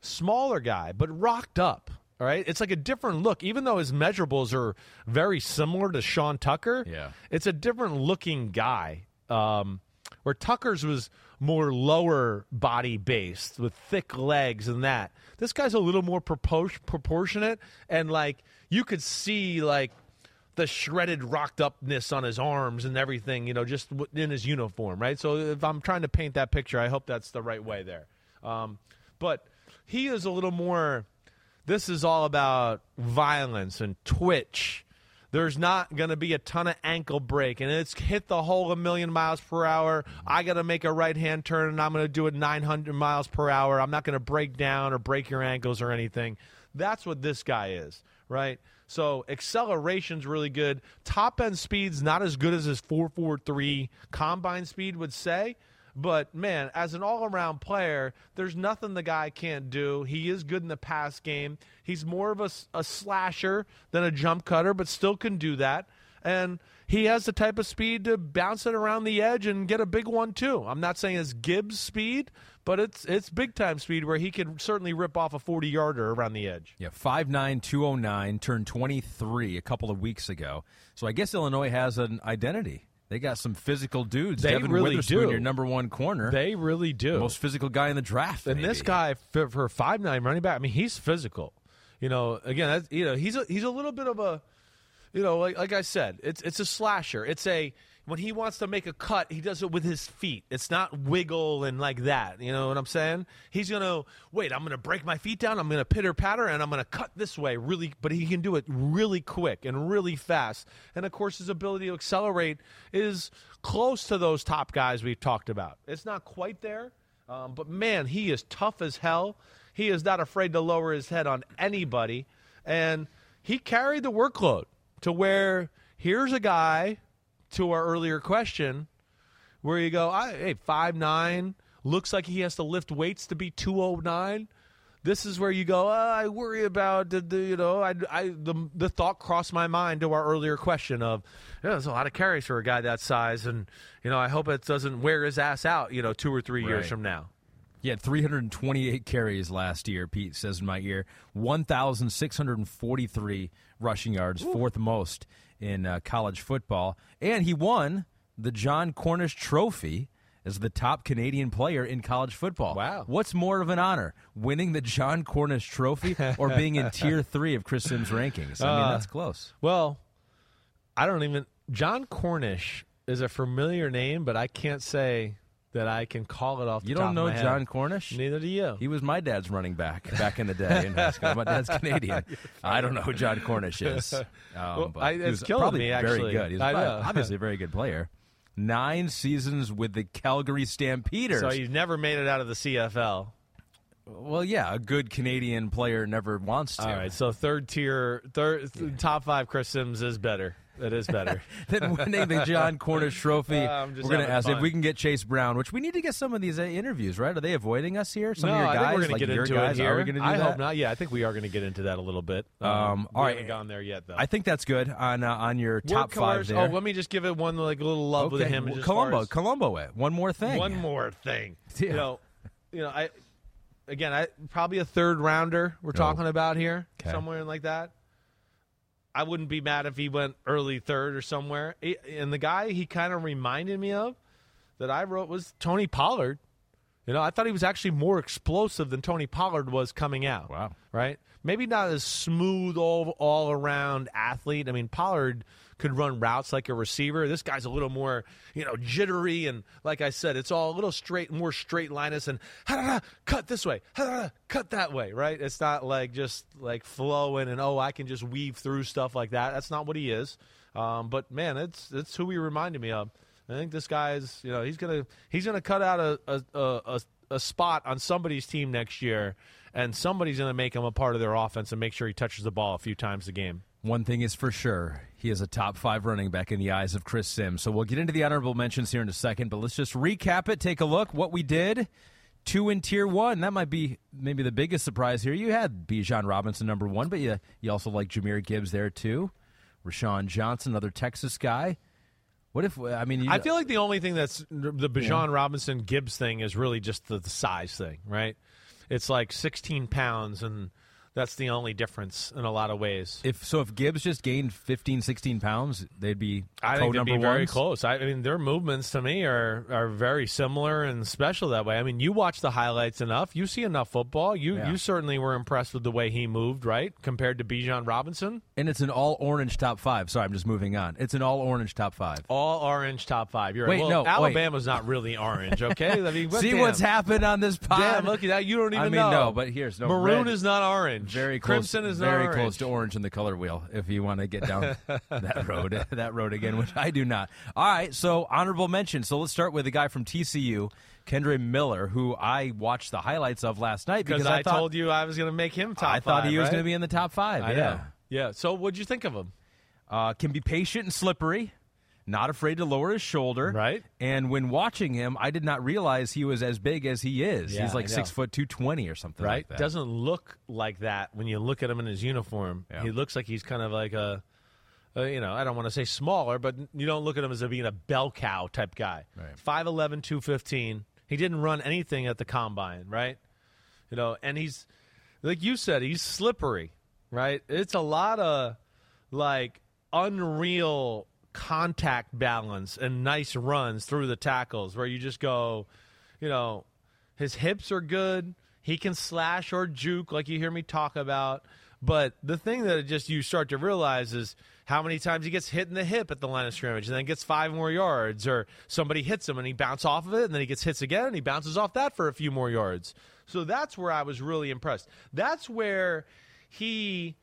smaller guy, but rocked up. All right, it's like a different look. Even though his measurables are very similar to Sean Tucker, Yeah. it's a different looking guy. Um, where Tucker's was more lower body based with thick legs and that. This guy's a little more propor- proportionate and like you could see like the shredded rocked upness on his arms and everything, you know, just in his uniform, right? So if I'm trying to paint that picture, I hope that's the right way there. Um, but he is a little more. This is all about violence and twitch. There's not going to be a ton of ankle break, and it's hit the hole a million miles per hour. I got to make a right hand turn, and I'm going to do it 900 miles per hour. I'm not going to break down or break your ankles or anything. That's what this guy is, right? So acceleration's really good. Top end speed's not as good as his 443 combine speed would say. But man, as an all-around player, there's nothing the guy can't do. He is good in the pass game. He's more of a, a slasher than a jump cutter, but still can do that. And he has the type of speed to bounce it around the edge and get a big one too. I'm not saying it's Gibbs speed, but it's it's big time speed where he can certainly rip off a 40 yarder around the edge. Yeah, 5'9", 209, turned 23 a couple of weeks ago. So I guess Illinois has an identity. They got some physical dudes. They Devin really do. your number one corner. They really do. most physical guy in the draft. And this guy for, for five nine running back, I mean, he's physical. You know, again, that's, you know, he's a, he's a little bit of a, you know, like like I said, it's it's a slasher. It's a when he wants to make a cut, he does it with his feet. It's not wiggle and like that. You know what I'm saying? He's gonna wait. I'm gonna break my feet down. I'm gonna pitter patter, and I'm gonna cut this way really. But he can do it really quick and really fast. And of course, his ability to accelerate is close to those top guys we've talked about. It's not quite there, um, but man, he is tough as hell. He is not afraid to lower his head on anybody, and he carried the workload to where here's a guy. To our earlier question, where you go, I, hey, five nine looks like he has to lift weights to be two oh nine. This is where you go. Uh, I worry about the, the you know, I, I the the thought crossed my mind to our earlier question of, yeah, there's a lot of carries for a guy that size, and you know, I hope it doesn't wear his ass out, you know, two or three years from now. He had 328 carries last year, Pete says in my ear. 1,643 rushing yards, fourth most in uh, college football. And he won the Jon Cornish Trophy as the top Canadian player in college football. Wow. What's more of an honor, winning the Jon Cornish Trophy or being in tier [LAUGHS] three of Chris Sims' rankings? I mean, Uh, that's close. Well, I don't even. Jon Cornish is a familiar name, but I can't say that I can call it off. You don't know. Jon Cornish? Neither do you. He was my dad's running back back in the day in high school. My dad's [LAUGHS] Canadian. I don't know who Jon Cornish is. [LAUGHS] Um, Well, but I- he was killing probably me, very good. He's [LAUGHS] obviously a very good player. Nine seasons with the Calgary Stampeders. So he's never made it out of the CFL. well, yeah, a good Canadian player never wants to. All right, so third tier, third top five. Chris Sims is better. It is better. [LAUGHS] then winning the Jon Cornish Trophy. Uh, we're going to ask if we can get Chase Brown, which we need to get some of these uh, interviews, right? Are they avoiding us here? Some no, of your I guys, think we're going like to get your into guys, it here. are we going to do I that? hope not. Yeah, I think we are going to get into that a little bit. Um, all we right. haven't gone there yet, though. I think that's good on uh, on your Word top five there. Oh, let me just give it one like little love with him. well, Columbo, as- Columbo, it. One more thing. One more thing. [LAUGHS] Yeah. You know, you know, I again, I probably a third rounder we're talking about here, Okay. somewhere like that. I wouldn't be mad if he went early third or somewhere. And the guy he kind of reminded me of that I wrote was Tony Pollard. You know, I thought he was actually more explosive than Tony Pollard was coming out. Wow. Right? Maybe not as smooth all all around athlete. I mean, Pollard could run routes like a receiver. This guy's a little more, you know, jittery and like I said, it's all a little straight, more straight linus and cut this way, cut that way, right? It's not like just like flowing and oh, I can just weave through stuff like that. That's not what he is. Um, but man, it's it's who he reminded me of. I think this guy's, you know, he's gonna he's gonna cut out a a, a, a, a spot on somebody's team next year, and somebody's gonna make him a part of their offense and make sure he touches the ball a few times a game. One thing is for sure, he is a top five running back in the eyes of Chris Sims. So we'll get into the honorable mentions here in a second, but let's just recap it. Take a look what we did. Two in tier one. That might be maybe the biggest surprise here. You had Bijan Robinson number one, but you you also like Jahmyr Gibbs there too. Roschon Johnson, another Texas guy. What if I mean? You, I feel like the only thing that's the Bijan Robinson Gibbs thing is really just the, the size thing, right? It's like 16 pounds, and that's the only difference in a lot of ways. if so, if Gibbs just gained 15, 16 pounds, they'd be I think they'd be very ones. close. I, I mean, their movements to me are are very similar and special that way. I mean, you watch the highlights enough, you see enough football. You Yeah. you certainly were impressed with the way he moved, right? Compared to Bijan Robinson, And it's an all orange top five. Sorry, I'm just moving on. It's an all orange top five. all orange top five. You're Wait, right. Well, no, wait. Alabama's not really orange, okay? I mean, [LAUGHS] what- See damn. what's happened on this pod. Damn, look at that. You don't even I mean, know. no, but here's no maroon red. is not orange. Very close, Crimson is very orange. close to orange in the color wheel. If you want to get down [LAUGHS] that road, [LAUGHS] that road again, which I do not. All right, so honorable mention. So let's start with a guy from TCU, Kendre Miller, who I watched the highlights of last night Because because I, thought, told you I was going to make him top I thought five, he was right? going to be in the top five. I yeah, know. Yeah. So what'd you think of him? Uh, can be patient and slippery. Not afraid to lower his shoulder, Right. And when watching him, I did not realize he was as big as he is. Yeah, He's like six foot two twenty or something right? like that. Doesn't look like that when you look at him in his uniform. Yeah. He looks like he's kind of like a, a, you know, I don't want to say smaller, but you don't look at him as a, being a bell cow type guy. Right. 5'11", 215. He didn't run anything at the combine, right? You know, and he's like you said, he's slippery, right? It's a lot of like unreal contact balance and nice runs through the tackles where you just go, you know, his hips are good. He can slash or juke like you hear me talk about. But the thing that just you start to realize is how many times he gets hit in the hip at the line of scrimmage and then gets five more yards, or somebody hits him and he bounces off of it, and then he gets hits again and he bounces off that for a few more yards. So that's where I was really impressed. That's where he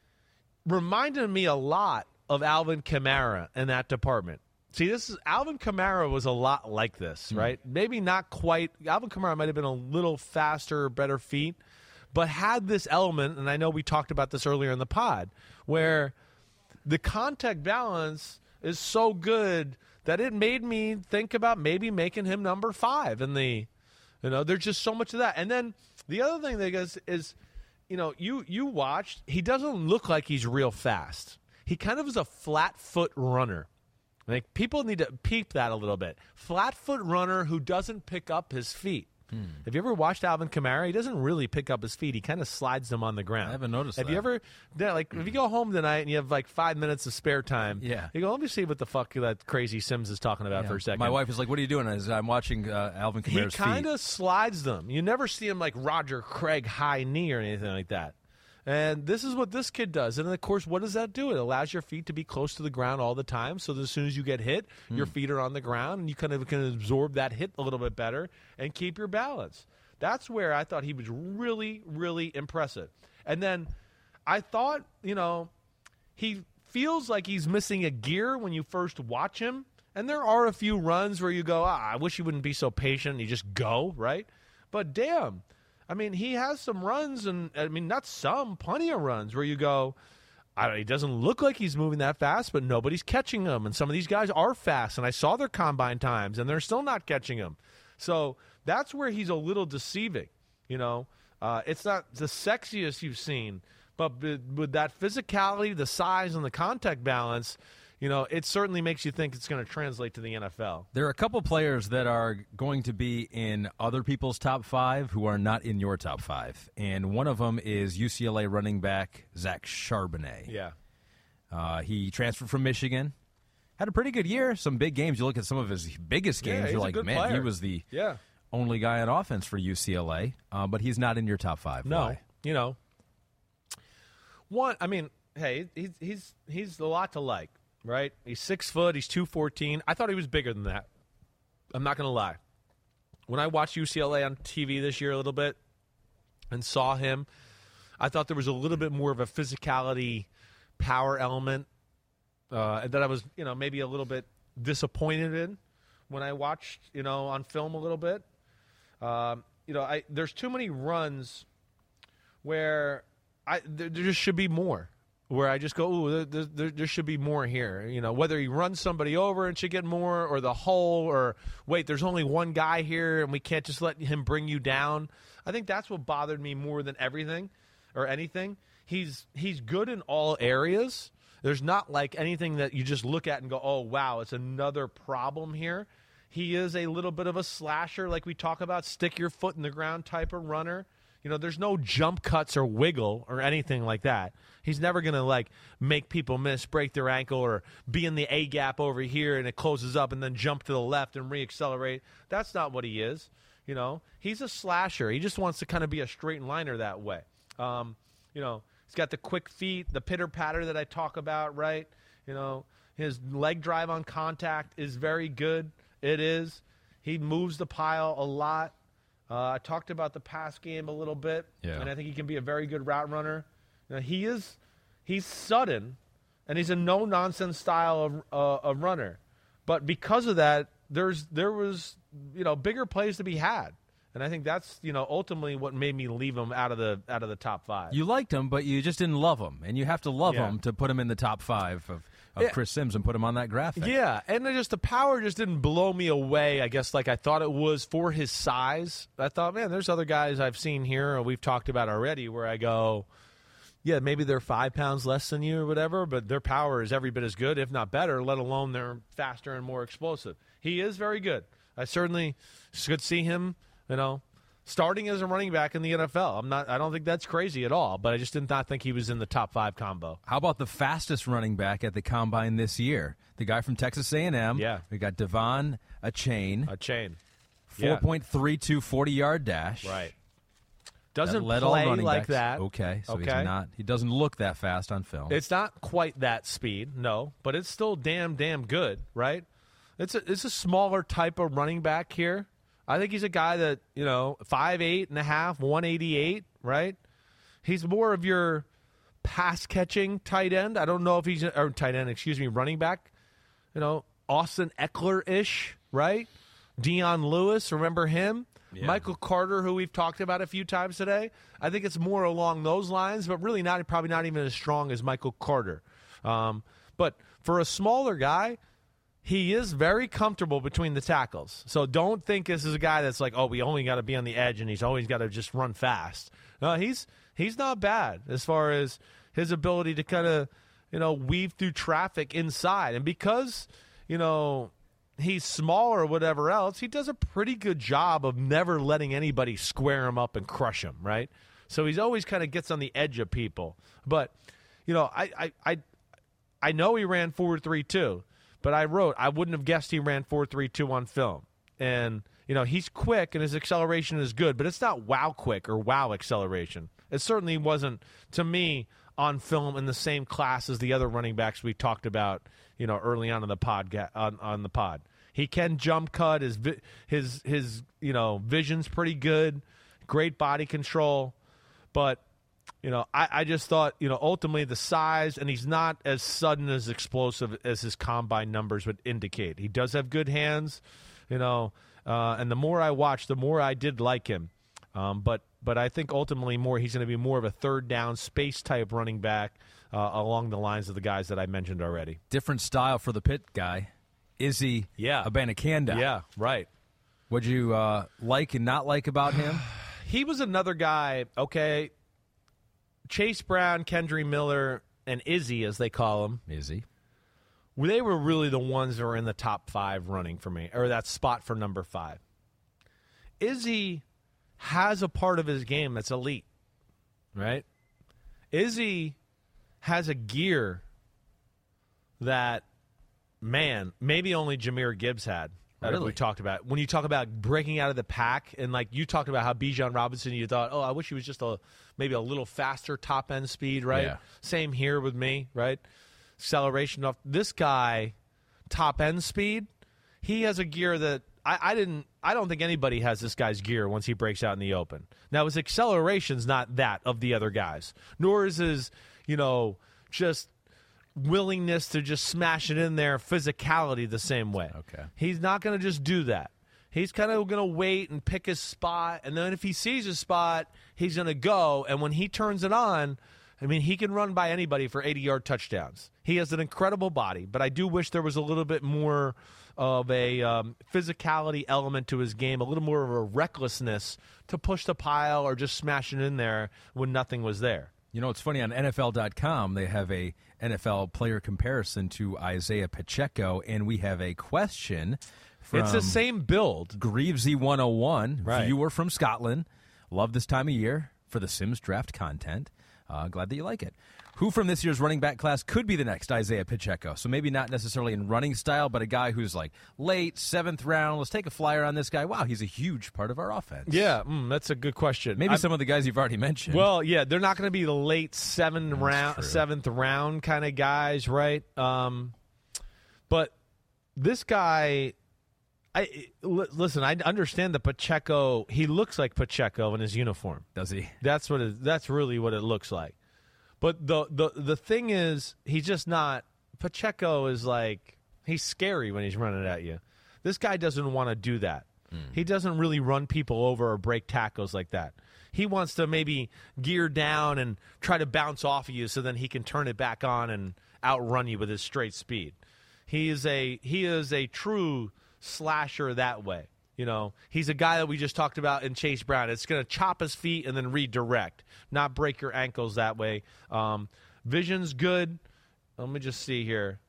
reminded me a lot of Alvin Kamara in that department. See, this is Alvin Kamara was a lot like this, hmm. right? Maybe not quite. Alvin Kamara might have been a little faster, better feet, but had this element, and I know we talked about this earlier in the pod, where the contact balance is so good that it made me think about maybe making him number five in the you know, there's just so much of that. And then the other thing that is is, you know, you you watched, he doesn't look like he's real fast. He kind of is a flat foot runner. Like people need to peep that a little bit. Flat foot runner who doesn't pick up his feet. Have you ever watched Alvin Kamara? He doesn't really pick up his feet. He kind of slides them on the ground. I haven't noticed Have that. you ever, like, if you go home tonight and you have like five minutes of spare time, Yeah. you go, let me see what the fuck that crazy Sims is talking about Yeah. for a second. My wife is like, "What are you doing?" I I'm watching uh, Alvin Kamara. he Kamara's kind of slides them. You never see him like Roger Craig high knee or anything like that. And this is what this kid does. And of course, what does that do? It allows your feet to be close to the ground all the time. So that as soon as you get hit, your feet are on the ground and you kind of can absorb that hit a little bit better and keep your balance. That's where I thought he was really, really impressive. And then I thought, you know, he feels like he's missing a gear when you first watch him. And there are a few runs where you go, ah, I wish he wouldn't be so patient. And You just go, right? But damn, I mean, he has some runs, and I mean, not some, plenty of runs where you go, I don't, he doesn't look like he's moving that fast, but nobody's catching him. And some of these guys are fast, and I saw their combine times, and they're still not catching him. So that's where he's a little deceiving. You know, uh, it's not the sexiest you've seen, but with, with that physicality, the size, and the contact balance, you know, it certainly makes you think it's going to translate to the NFL. There are a couple players that are going to be in other people's top five who are not in your top five, and one of them is UCLA running back Zach Charbonnet. Yeah. Uh, he transferred from Michigan, had a pretty good year. Some big games. You look at some of his biggest games, he's you're like, man, he was the Yeah. only guy on offense for UCLA, uh, but he's not in your top five. No, Why? you know, one. I mean, hey, he's he's he's a lot to like, right? He's six foot. He's two fourteen. I thought he was bigger than that. I'm not gonna lie. When I watched UCLA on TV this year a little bit and saw him, I thought there was a little bit more of a physicality, power element uh, that I was, you know, maybe a little bit disappointed in when I watched, you know, on film a little bit. Um, you know, I there's too many runs where I there, there just should be more. Where I just go, ooh, there, there, there should be more here. You know, whether he runs somebody over and should get more, or the hole, or wait, there's only one guy here and we can't just let him bring you down. I think that's what bothered me more than everything or anything. He's he's good in all areas. There's not like anything that you just look at and go, oh wow, it's another problem here. He is a little bit of a slasher, like we talk about, stick your foot in the ground type of runner. You know, there's no jump cuts or wiggle or anything like that. He's never going to like make people miss, break their ankle, or be in the A gap over here and it closes up and then jump to the left and reaccelerate. That's not what he is. You know, he's a slasher. He just wants to kind of be a straight liner that way. Um, you know, he's got the quick feet, the pitter patter that I talk about, right? You know, his leg drive on contact is very good. It is. He moves the pile a lot. Uh, I talked about the pass game a little bit, Yeah. and I think he can be a very good route runner. You know, he is he's sudden, and he's a no nonsense style of uh, of runner. But because of that, there's there was you know bigger plays to be had, and I think that's you know ultimately what made me leave him out of the out of the top five. You liked him, but you just didn't love him, and you have to love Yeah. him to put him in the top five of, of Yeah. Chris Sims and put him on that graphic. Yeah, and just the power just didn't blow me away. I guess like I thought it was for his size. I thought, man, there's other guys I've seen here or we've talked about already where I go, yeah, maybe they're five pounds less than you or whatever, but their power is every bit as good, if not better. Let alone they're faster and more explosive. He is very good. I certainly could see him, you know, starting as a running back in the NFL. I'm not. I don't think that's crazy at all. But I just did not think he was in the top five combo. How about the fastest running back at the combine this year? The guy from Texas A&M. Yeah. We got Devon Achane. A chain. Yeah. 4.32 40 yard dash. Right. Doesn't That play all like backs. that. Okay, so Okay. he's not. He doesn't look that fast on film. It's not quite that speed, no, but it's still damn damn good, right? It's a it's a smaller type of running back here. I think he's a guy that you know five eight and a half, one eighty eight, right? He's more of your pass catching tight end. I don't know if he's or tight end, excuse me, running back. You know, Austin Ekeler ish, right? Dion Lewis, remember him? Michael Carter, who we've talked about a few times today. I think it's more along those lines, but really not probably not even as strong as Michael Carter. Um, but for a smaller guy, he is very comfortable between the tackles. So don't think this is a guy that's like, oh, we only got to be on the edge and he's always got to just run fast. No, he's he's not bad as far as his ability to kind of you know weave through traffic inside, and because you know he's small or whatever else, he does a pretty good job of never letting anybody square him up and crush him, right? So he's always kind of gets on the edge of people. But, you know, I I I, I know he ran 4.32, but I wrote I wouldn't have guessed he ran 4.32 on film. And, you know, he's quick and his acceleration is good, but it's not wow quick or wow acceleration. It certainly wasn't to me on film in the same class as the other running backs we talked about, you know, early on in the pod on, on the pod. He can jump cut. His his his you know vision's pretty good. Great body control, but you know I, I just thought you know ultimately the size and he's not as sudden as explosive as his combine numbers would indicate. He does have good hands, you know, uh, and the more I watched, the more I did like him. Um, but but I think ultimately more he's going to be more of a third down space type running back uh, along the lines of the guys that I mentioned already. Different style for the Pitt guy. Izzy yeah. Abanikanda. Yeah, right. What'd you uh, like and not like about him? [SIGHS] he was another guy, okay. Chase Brown, Kendre Miller, and Izzy, as they call him. Izzy. They were really the ones that were in the top five running for me, or that spot for number five. Izzy has a part of his game that's elite, right? Izzy has a gear that man, maybe only Jahmyr Gibbs had. That really? we talked about when you talk about breaking out of the pack, and like you talked about how Bijan Robinson, you thought, oh, I wish he was just a maybe a little faster top end speed, right? Yeah. Same here with me, right? Acceleration off this guy, top end speed. He has a gear that I, I didn't. I don't think anybody has this guy's gear once he breaks out in the open. Now his acceleration's not that of the other guys, nor is his, you know, just willingness to just smash it in there, physicality the same way. Okay. He's not going to just do that. He's kind of going to wait and pick his spot, and then if he sees a spot, he's going to go. And when he turns it on, I mean, he can run by anybody for 80 yard touchdowns. He has an incredible body, but I do wish there was a little bit more of a um, physicality element to his game, a little more of a recklessness to push the pile or just smash it in there when nothing was there. You know, it's funny on NFL.com, they have a NFL player comparison to Isaiah Pacheco, and we have a question. From it's the same build. Greavesy 101, Right. viewer from Scotland. Love this time of year for the Sims draft content. Uh, glad that you like it. Who from this year's running back class could be the next Isaiah Pacheco? So maybe not necessarily in running style, but a guy who's like late, seventh round. Let's take a flyer on this guy. Wow, he's a huge part of our offense. Yeah, mm, that's a good question. Maybe I'm- some of the guys you've already mentioned. Well, yeah, they're not going to be the late seven round, true. seventh round kind of guys, right? Um, but this guy, I listen. I understand the Pacheco. He looks like Pacheco in his uniform. does he? That's what. It, that's really what it looks like. But the the the thing is, he's just not. Pacheco is like he's scary when he's running at you. This guy doesn't want to do that. Hmm. He doesn't really run people over or break tackles like that. He wants to maybe gear down and try to bounce off of you so then he can turn it back on and outrun you with his straight speed. He is a he is a true slasher that way. You know, he's a guy that we just talked about in Chase Brown. It's going to chop his feet and then redirect, not break your ankles that way. Um, vision's good. Let me just see here.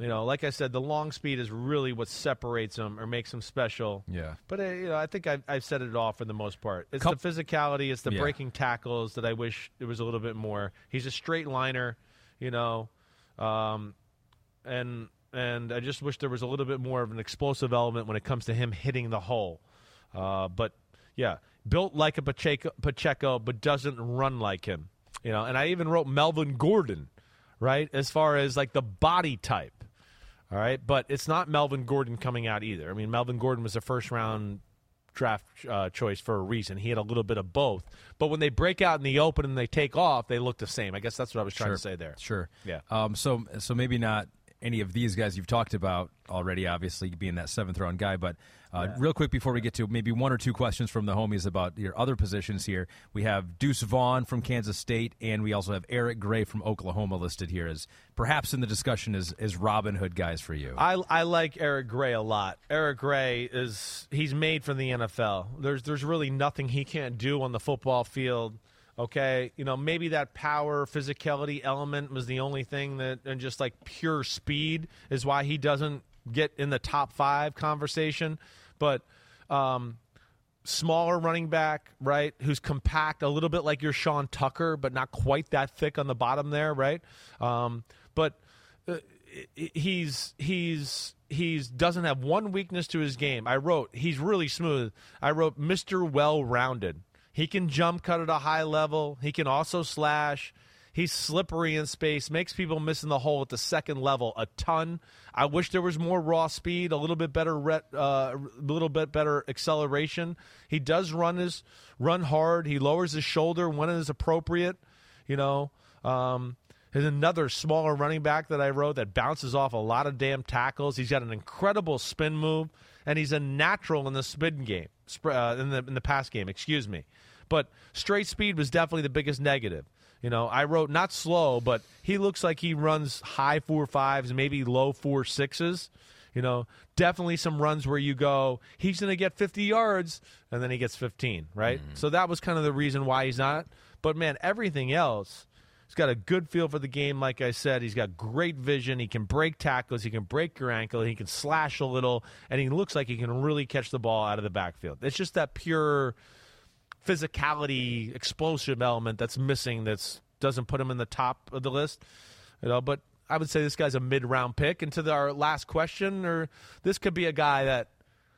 You know, like I said, the long speed is really what separates him or makes him special. Yeah. But uh, you know, I think I've, I've said it all for the most part. It's the physicality, it's the Yeah. breaking tackles that I wish there was a little bit more. He's a straight liner, you know, um, and and I just wish there was a little bit more of an explosive element when it comes to him hitting the hole. Uh, but yeah, built like a Pacheco, Pacheco, but doesn't run like him. You know, and I even wrote Melvin Gordon, right? As far as like the body type. All right, but it's not Melvin Gordon coming out either. I mean, Melvin Gordon was a first round draft uh, choice for a reason. He had a little bit of both. But when they break out in the open and they take off, they look the same. I guess that's what I was trying Sure. to say there. Sure. Yeah. Um, so so maybe not any of these guys you've talked about already. Obviously, being that seventh round guy, but uh, real quick before we get to maybe one or two questions from the homies about your other positions here, we have Deuce Vaughn from Kansas State, and we also have Eric Gray from Oklahoma listed here as perhaps in the discussion as as Robin Hood guys for you. I, I like Eric Gray a lot. Eric Gray is he's made for the NFL. There's there's really nothing he can't do on the football field. Okay, you know maybe that power physicality element was the only thing that, and just like pure speed is why he doesn't get in the top five conversation, but um, smaller running back, right? Who's compact, a little bit like your Sean Tucker, but not quite that thick on the bottom there, right? Um, but uh, he's he's he's doesn't have one weakness to his game. I wrote he's really smooth. I wrote Mr. Well Rounded. He can jump cut at a high level. He can also slash. He's slippery in space, makes people miss in the hole at the second level a ton. I wish there was more raw speed, a little bit better, uh, a little bit better acceleration. He does run his run hard. He lowers his shoulder when it is appropriate. You know, um, there's another smaller running back that I wrote that bounces off a lot of damn tackles. He's got an incredible spin move, and he's a natural in the spin game, uh, in the in the pass game. Excuse me, but straight speed was definitely the biggest negative. You know, I wrote not slow, but he looks like he runs high four fives, maybe low four sixes. You know, definitely some runs where you go, he's going to get 50 yards, and then he gets 15, right? Mm-hmm. So that was kind of the reason why he's not. But man, everything else, he's got a good feel for the game. Like I said, he's got great vision. He can break tackles. He can break your ankle. He can slash a little, and he looks like he can really catch the ball out of the backfield. It's just that pure physicality, explosive element that's missing. That's doesn't put him in the top of the list. You know, but I would say this guy's a mid-round pick. And to the, our last question, or this could be a guy that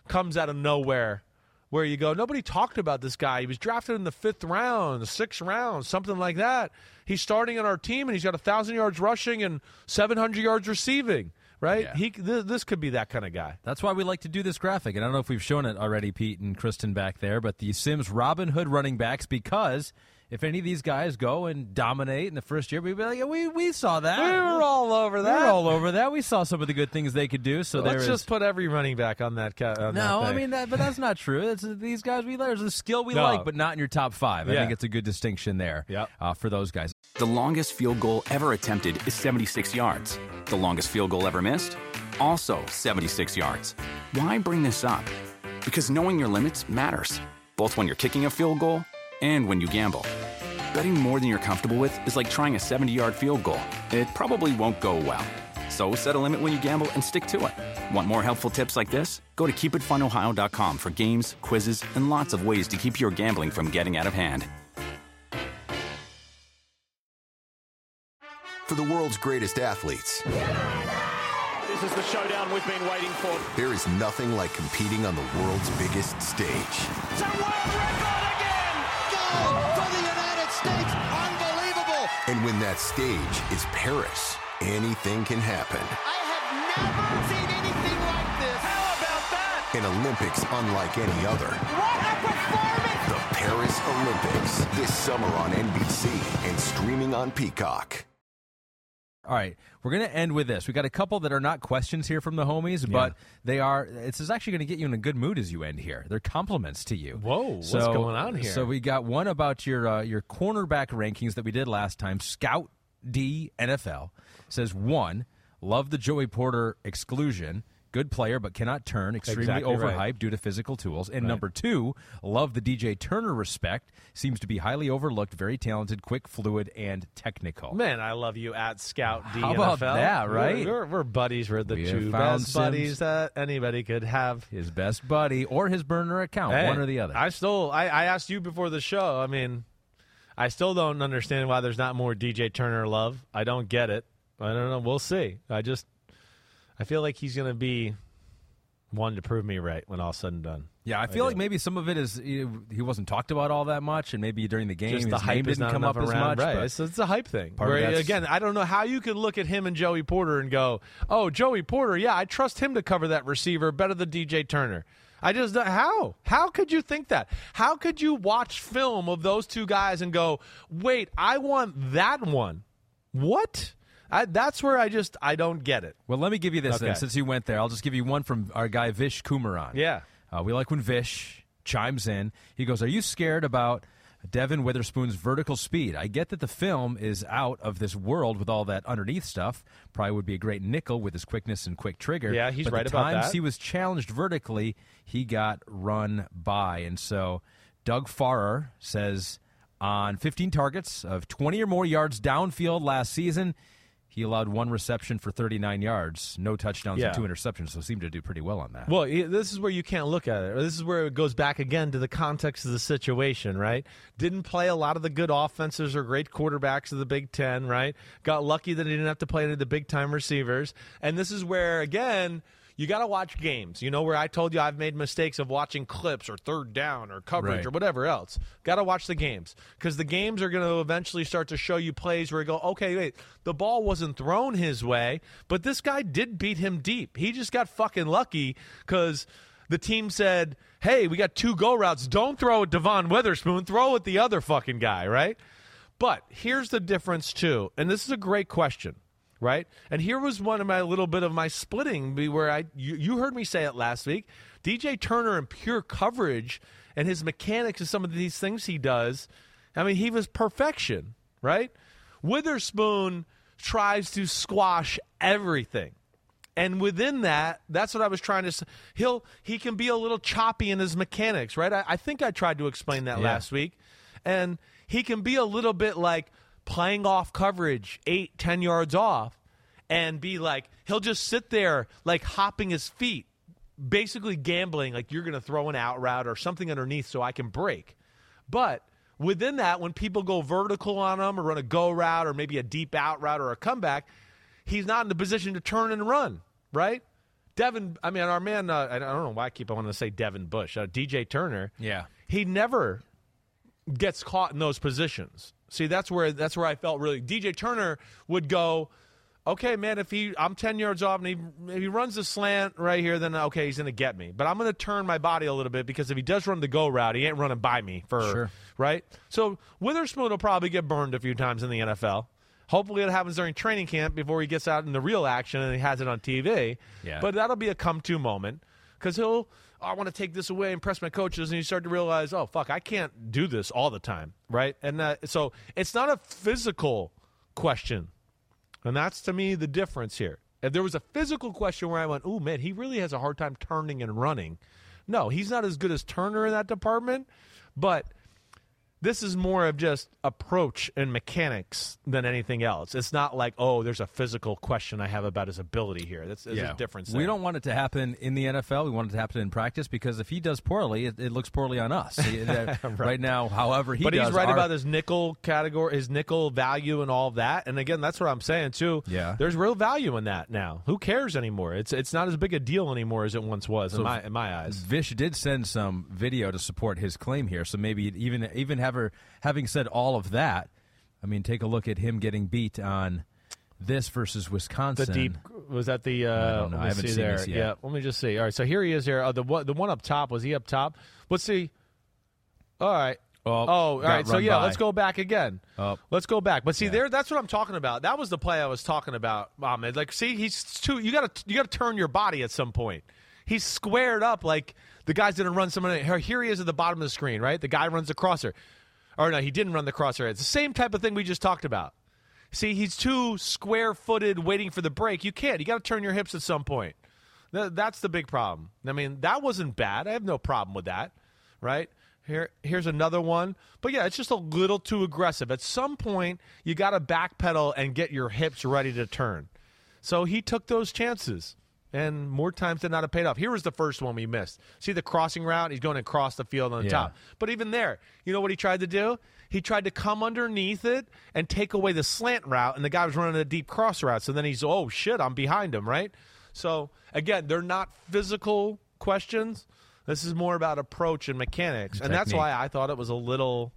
comes out of nowhere, where you go, nobody talked about this guy. He was drafted in the fifth round, the sixth round, something like that. He's starting on our team, and he's got a thousand yards rushing and seven hundred yards receiving right? Yeah. He th- this could be that kind of guy. That's why we like to do this graphic. And I don't know if we've shown it already, Pete and Kristen back there, but the Simms Robin Hood running backs because if any of these guys go and dominate in the first year, we'd be like, yeah, we we saw that. We were all over that. We were all over that. We saw some of the good things they could do. So well, let's just put every running back on that. Ca- on no, that I mean, that, but that's not true. It's, these guys we there's a skill we no. like, but not in your top five. I yeah. think it's a good distinction there. Yep. Uh, for those guys. The longest field goal ever attempted is 76 yards. The longest field goal ever missed also 76 yards. Why bring this up? Because knowing your limits matters, both when you're kicking a field goal and when you gamble. Betting more than you're comfortable with is like trying a 70 yard field goal, it probably won't go well. So set a limit when you gamble and stick to it. Want more helpful tips like this? Go to keepitfunohio.com for games, quizzes, and lots of ways to keep your gambling from getting out of hand. For the world's greatest athletes. This is the showdown we've been waiting for. There is nothing like competing on the world's biggest stage. It's a world record again! Gold for the United States! Unbelievable! And when that stage is Paris, anything can happen. I have never seen anything like this. How about that? An Olympics unlike any other. What a performance! The Paris Olympics this summer on NBC and streaming on Peacock. All right, we're going to end with this. We got a couple that are not questions here from the homies, yeah. but they are. This is actually going to get you in a good mood as you end here. They're compliments to you. Whoa, so, what's going on here? So we got one about your uh, your cornerback rankings that we did last time. Scout D NFL says one, love the Joey Porter exclusion good player but cannot turn, extremely exactly overhyped right. due to physical tools. And right. number two, love the DJ Turner respect. Seems to be highly overlooked, very talented, quick, fluid, and technical. Man, I love you at Scout D. How about that, right? We're, we're, we're buddies. We're the we two best buddies that anybody could have. His best buddy or his burner account, hey, one or the other. I still, I, I asked you before the show. I mean, I still don't understand why there's not more DJ Turner love. I don't get it. I don't know. We'll see. I just I feel like he's going to be one to prove me right when all said and done. Yeah, I feel I like uh, maybe some of it is he wasn't talked about all that much, and maybe during the game Just the hype didn't come up around, as much. Right, it's, it's, a hype thing. Where, again, I don't know how you could look at him and Joey Porter and go, "Oh, Joey Porter, yeah, I trust him to cover that receiver better than DJ Turner." I just how how could you think that? How could you watch film of those two guys and go, "Wait, I want that one"? What? I, that's where I just I don't get it. Well, let me give you this okay. then, since you went there. I'll just give you one from our guy Vish Kumaran. Yeah, uh, we like when Vish chimes in. He goes, "Are you scared about?" Devon Witherspoon's vertical speed. I get that the film is out of this world with all that underneath stuff. Probably would be a great nickel with his quickness and quick trigger. Yeah, he's but right the about times that. he was challenged vertically, he got run by. And so Doug Farrar says on 15 targets of 20 or more yards downfield last season, he allowed one reception for 39 yards, no touchdowns, Yeah. and two interceptions. So seemed to do pretty well on that. Well, this is where you can't look at it. This is where it goes back again to the context of the situation, right? Didn't play a lot of the good offenses or great quarterbacks of the Big Ten, right? Got lucky that he didn't have to play any of the big time receivers. And this is where, again, you got to watch games. You know, where I told you I've made mistakes of watching clips or third down or coverage Right. or whatever else. Got to watch the games because the games are going to eventually start to show you plays where you go, okay, wait, the ball wasn't thrown his way, but this guy did beat him deep. He just got fucking lucky because the team said, hey, we got two go routes. Don't throw at Devon Witherspoon, throw at the other fucking guy, right? But here's the difference, too. And this is a great question right? And here was one of my little bit of my splitting, where I you, you heard me say it last week. DJ Turner and pure coverage and his mechanics and some of these things he does. I mean, he was perfection, right? Witherspoon tries to squash everything. And within that, that's what I was trying to. s- He'll he can be a little choppy in his mechanics, right? I, I think I tried to explain that Yeah. last week, and he can be a little bit like playing off coverage, eight, ten yards off, and be like he'll just sit there like hopping his feet, basically gambling like you're going to throw an out route or something underneath so I can break. But within that, when people go vertical on him or run a go route or maybe a deep out route or a comeback, he's not in the position to turn and run, right? Devin, I mean, our man, uh, I don't know why I keep on wanting to say Devin Bush, uh, DJ Turner. Yeah. He never gets caught in those positions. See, that's where that's where I felt really. DJ Turner would go, okay, man, if he I'm ten yards off and he if he runs the slant right here, then okay, he's gonna get me. But I'm gonna turn my body a little bit because if he does run the go route, he ain't running by me for Sure. right. So Witherspoon will probably get burned a few times in the NFL. Hopefully, it happens during training camp before he gets out in the real action and he has it on TV. Yeah. But that'll be a come to moment because he'll, "Oh, I want to take this away, and impress my coaches, and you start to realize, oh, fuck, I can't do this all the time, right? And uh, so it's not a physical question. And that's to me the difference here. If there was a physical question where I went, oh, man, he really has a hard time turning and running. No, he's not as good as Turner in that department, but this is more of just approach and mechanics than anything else. It's not like, oh, there's a physical question I have about his ability here. That's there's a difference. We don't want it to happen in the NFL. We want it to happen in practice because if he does poorly, it, it looks poorly on us. [LAUGHS] That- right. now, however he but does, he's right our- about his nickel category, his nickel value, and all of that. And again, that's what I'm saying too. Yeah. there's real value in that now. Who cares anymore? It's it's not as big a deal anymore as it once was in my in my eyes. Vish did send some video to support his claim here, so maybe even even have her, having said all of that, I mean, take a look at him getting beat on this versus The Wisconsin. deep was that the uh, I don't know. let I haven't see seen there. this yet. Yeah, let me just see. All right, so here he is here. Uh, the one the one up top was he up top? Let's see. All right. Oh, Oh, all right. So yeah, by. let's go back again. Oh. Let's go back. But see, Yeah. there, that's what I'm talking about. That was the play I was talking about, Ahmed. Like, see, he's too. You got to you got to turn your body at some point. He's squared up like the guy's to run someone. Here, here he is at the bottom of the screen, right? The guy runs the crosser, or no, he didn't run the crosser. It's the same type of thing we just talked about. See, he's too square-footed, waiting for the break. You can't. You got to turn your hips at some point. That's the big problem. I mean, that wasn't bad. I have no problem with that, right? Here, here's another one. But yeah, it's just a little too aggressive. At some point, you got to backpedal and get your hips ready to turn. So he took those chances, and more times than not, it paid off. Here was the first one we missed. See the crossing route? He's going across the field on the Yeah. top. But even there, you know what he tried to do? He tried to come underneath it and take away the slant route, and the guy was running a deep cross route. So then he's, oh shit, I'm behind him, right? So again, they're not physical questions. This is more about approach and mechanics, and that's why I thought it was a little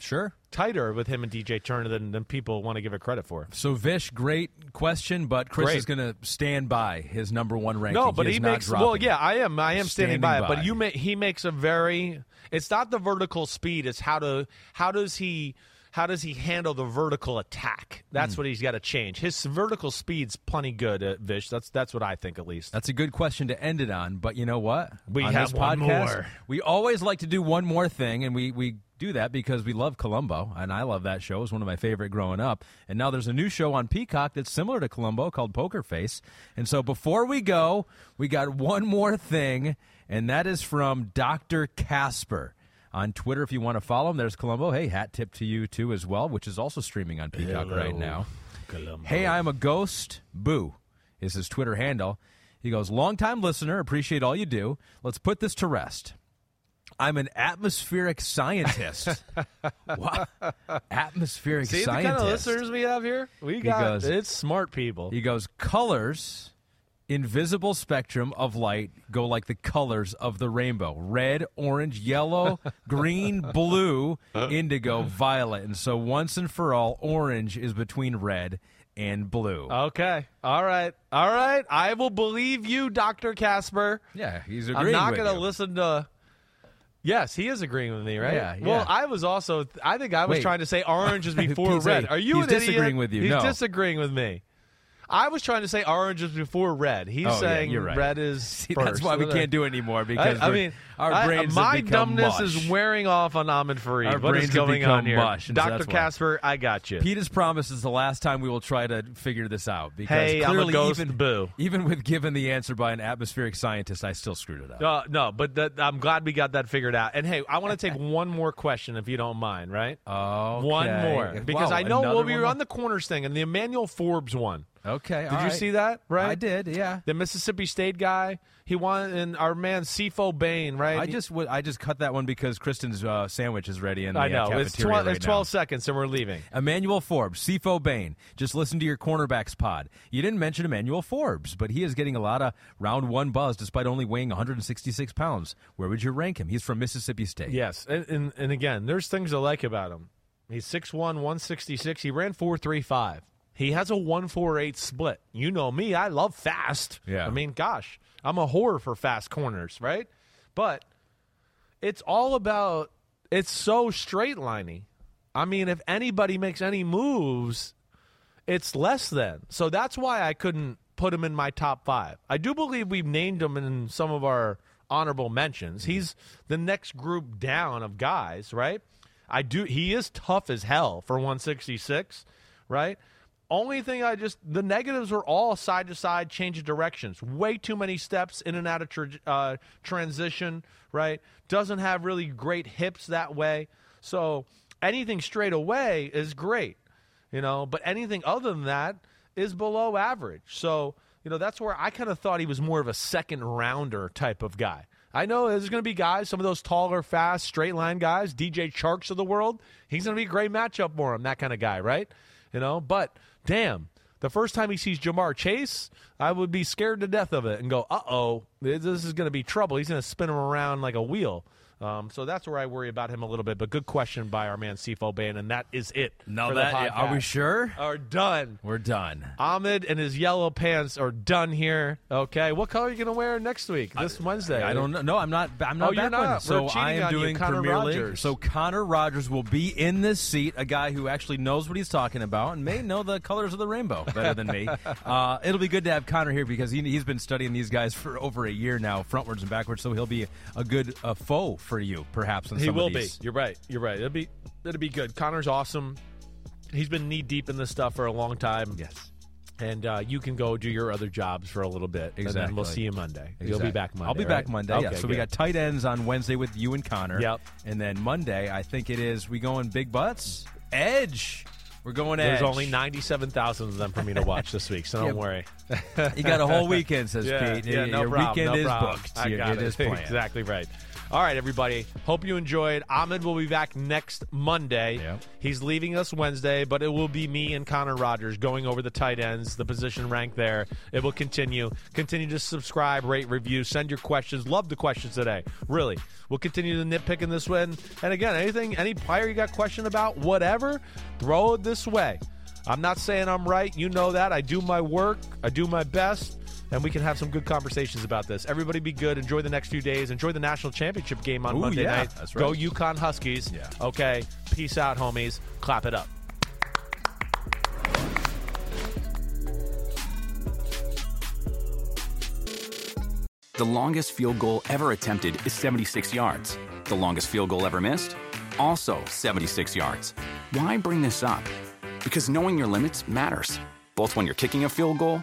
Sure. Tighter with him and DJ Turner than, than people want to give it credit for. So Vish, great question, but Chris Great. is going to stand by his number one ranking. No, but he, he, makes well. Yeah, I am. I am standing, Standing by, it. But you make he makes a very. It's not the vertical speed. It's how to how does he how does he handle the vertical attack? That's what he's got to change. His vertical speed's plenty good, uh, Vish. That's that's what I think at least. That's a good question to end it on. But you know what? We on have this one more. We always like to do one more thing, and we, we do that because we love Columbo, and I love that show. It's one of my favorite growing up. And now there's a new show on Peacock that's similar to Columbo called Poker Face. And so before we go, we got [LAUGHS] one more thing, and that is from Dr. Casper. On Twitter, if you want to follow him, there's Columbo. Hey, hat tip to you too as well, which is also streaming on Peacock right now. Hey, I'm a ghost. Boo is his Twitter handle. He goes, long time listener, appreciate all you do. Let's put this to rest. I'm an atmospheric scientist. [LAUGHS] what? Atmospheric See scientist. the kind of listeners we have here? We He got goes- it's smart people. He goes, colors, invisible spectrum of light go like the colors of the rainbow red, orange, yellow, [LAUGHS] green, blue, [LAUGHS] indigo, violet. And so once and for all, orange is between red and blue. Okay. All right. All right. I will believe you, Dr. Casper. yeah, he's agreeing. I'm not going to listen to. Yes, he is agreeing with me, right? Yeah, Well. I was also. I think I was Wait. trying to say orange is [LAUGHS] before red. Are you he's an idiot? disagreeing with you. He's No. disagreeing with me. I was trying to say orange is before red. He's Oh, yeah, saying you're right. red is [LAUGHS] See, that's why we [LAUGHS] can't do it anymore because I, I mean, our I- brains my have become dumbness mush. is wearing off on Ahmed Fareed. Our What is brains have going become on here, mush, Doctor. Casper? I got you. Pete has promised is the last time we will try to figure this out because Hey, clearly ghost, even boo. even with given the answer by an atmospheric scientist, I still screwed it up. Uh, no, but that, I'm glad we got that figured out. And hey, I want to take [LAUGHS] one more question if you don't mind, right? Okay. One more because Wow, I know we one were more? on the corners thing and the Emmanuel Forbes one. Okay, Did you right. see that? Right, I did. Yeah. The Mississippi State guy. He won, and our man Sifo Bain, right? I just w- I just cut that one because Kristen's uh, sandwich is ready in the I uh, know cafeteria it's, tw- right it's now. 12 seconds and we're leaving. Emmanuel Forbes, Sifo Bain. Just listen to your cornerbacks pod. You didn't mention Emmanuel Forbes, but he is getting a lot of round one buzz despite only weighing 166 pounds. Where would you rank him? He's from Mississippi State. Yes, and, and and again, there's things I like about him. He's 6'1", 166. He ran 4.35. He has a 148 split. You know me, I love fast. Yeah. I mean, gosh, I'm a whore for fast corners, right? But it's all about it's so straight liney. I mean, if anybody makes any moves, it's less than. So that's why I couldn't put him in my top five. I do believe we've named him in some of our honorable mentions. Mm-hmm. He's the next group down of guys, right? I do. He is tough as hell for 166, right? Only thing I just the negatives were all side to side, change of directions. Way too many steps in and out of uh, transition, right? Doesn't have really great hips that way. So anything straight away is great, you know. But anything other than that is below average. So you know that's where I kind of thought he was more of a second rounder type of guy. I know there's going to be guys, some of those taller, fast, straight line guys, DJ Charks of the world. He's going to be a great matchup for him, that kind of guy, right? You know, but damn, the first time he sees Ja'Marr Chase, I would be scared to death of it and go, uh oh, this is going to be trouble. He's going to spin him around like a wheel. Um, so that's where I worry about him a little bit. But good question by our man Sifo Ban, and that is it. The that are we sure? Are done. We're done. Ahmed and his yellow pants are done here. Okay, what color are you going to wear next week? This Wednesday? I don't know. No, I'm not. I'm not Oh, you're one. not. So I am on you, doing Connor Premier League. Rogers. So Connor Rogers will be in this seat, a guy who actually knows what he's talking about and may know the colors of the rainbow better than me. [LAUGHS] Uh, it'll be good to have Connor here because he, he's been studying these guys for over a year now, frontwards and backwards. So he'll be a good uh, foe for you, perhaps. He will be. You're right. You're right. It'll be it'll be good. Connor's awesome. He's been knee deep in this stuff for a long time. Yes. And uh, you can go do your other jobs for a little bit, and then we'll see you Monday. You'll be back Monday. I'll be right? back Monday. yeah. Okay, So we got tight ends on Wednesday with you and Connor. Yep. And then Monday, I think it is we going big butts. Edge. We're going There's edge. only ninety-seven thousand of them for me to watch this week, so don't [LAUGHS] Yeah. worry. You got a whole [LAUGHS] weekend, says yeah, Pete. Yeah, no Your problem, weekend no is problem. booked. I got it it. is [LAUGHS] planned. exactly right. All right, everybody. Hope you enjoyed. Ahmed will be back next Monday. Yep. He's leaving us Wednesday, but it will be me and Connor Rogers going over the tight ends, the position rank there. It will continue. Continue to subscribe, rate, review, send your questions. Love the questions today. Really. We'll continue to nitpick in this one. And again, anything, any player you got question about, whatever, throw it this way. I'm not saying I'm right. You know that. I do my work. I do my best and we can have some good conversations about this. Everybody be good. Enjoy the next few days. Enjoy the national championship game on Ooh, Monday yeah, night. that's Go right. UConn Huskies. Yeah. Okay. Peace out, homies. Clap it up. The longest field goal ever attempted is 76 yards. The longest field goal ever missed? Also 76 yards. Why bring this up? Because knowing your limits matters, both when you're kicking a field goal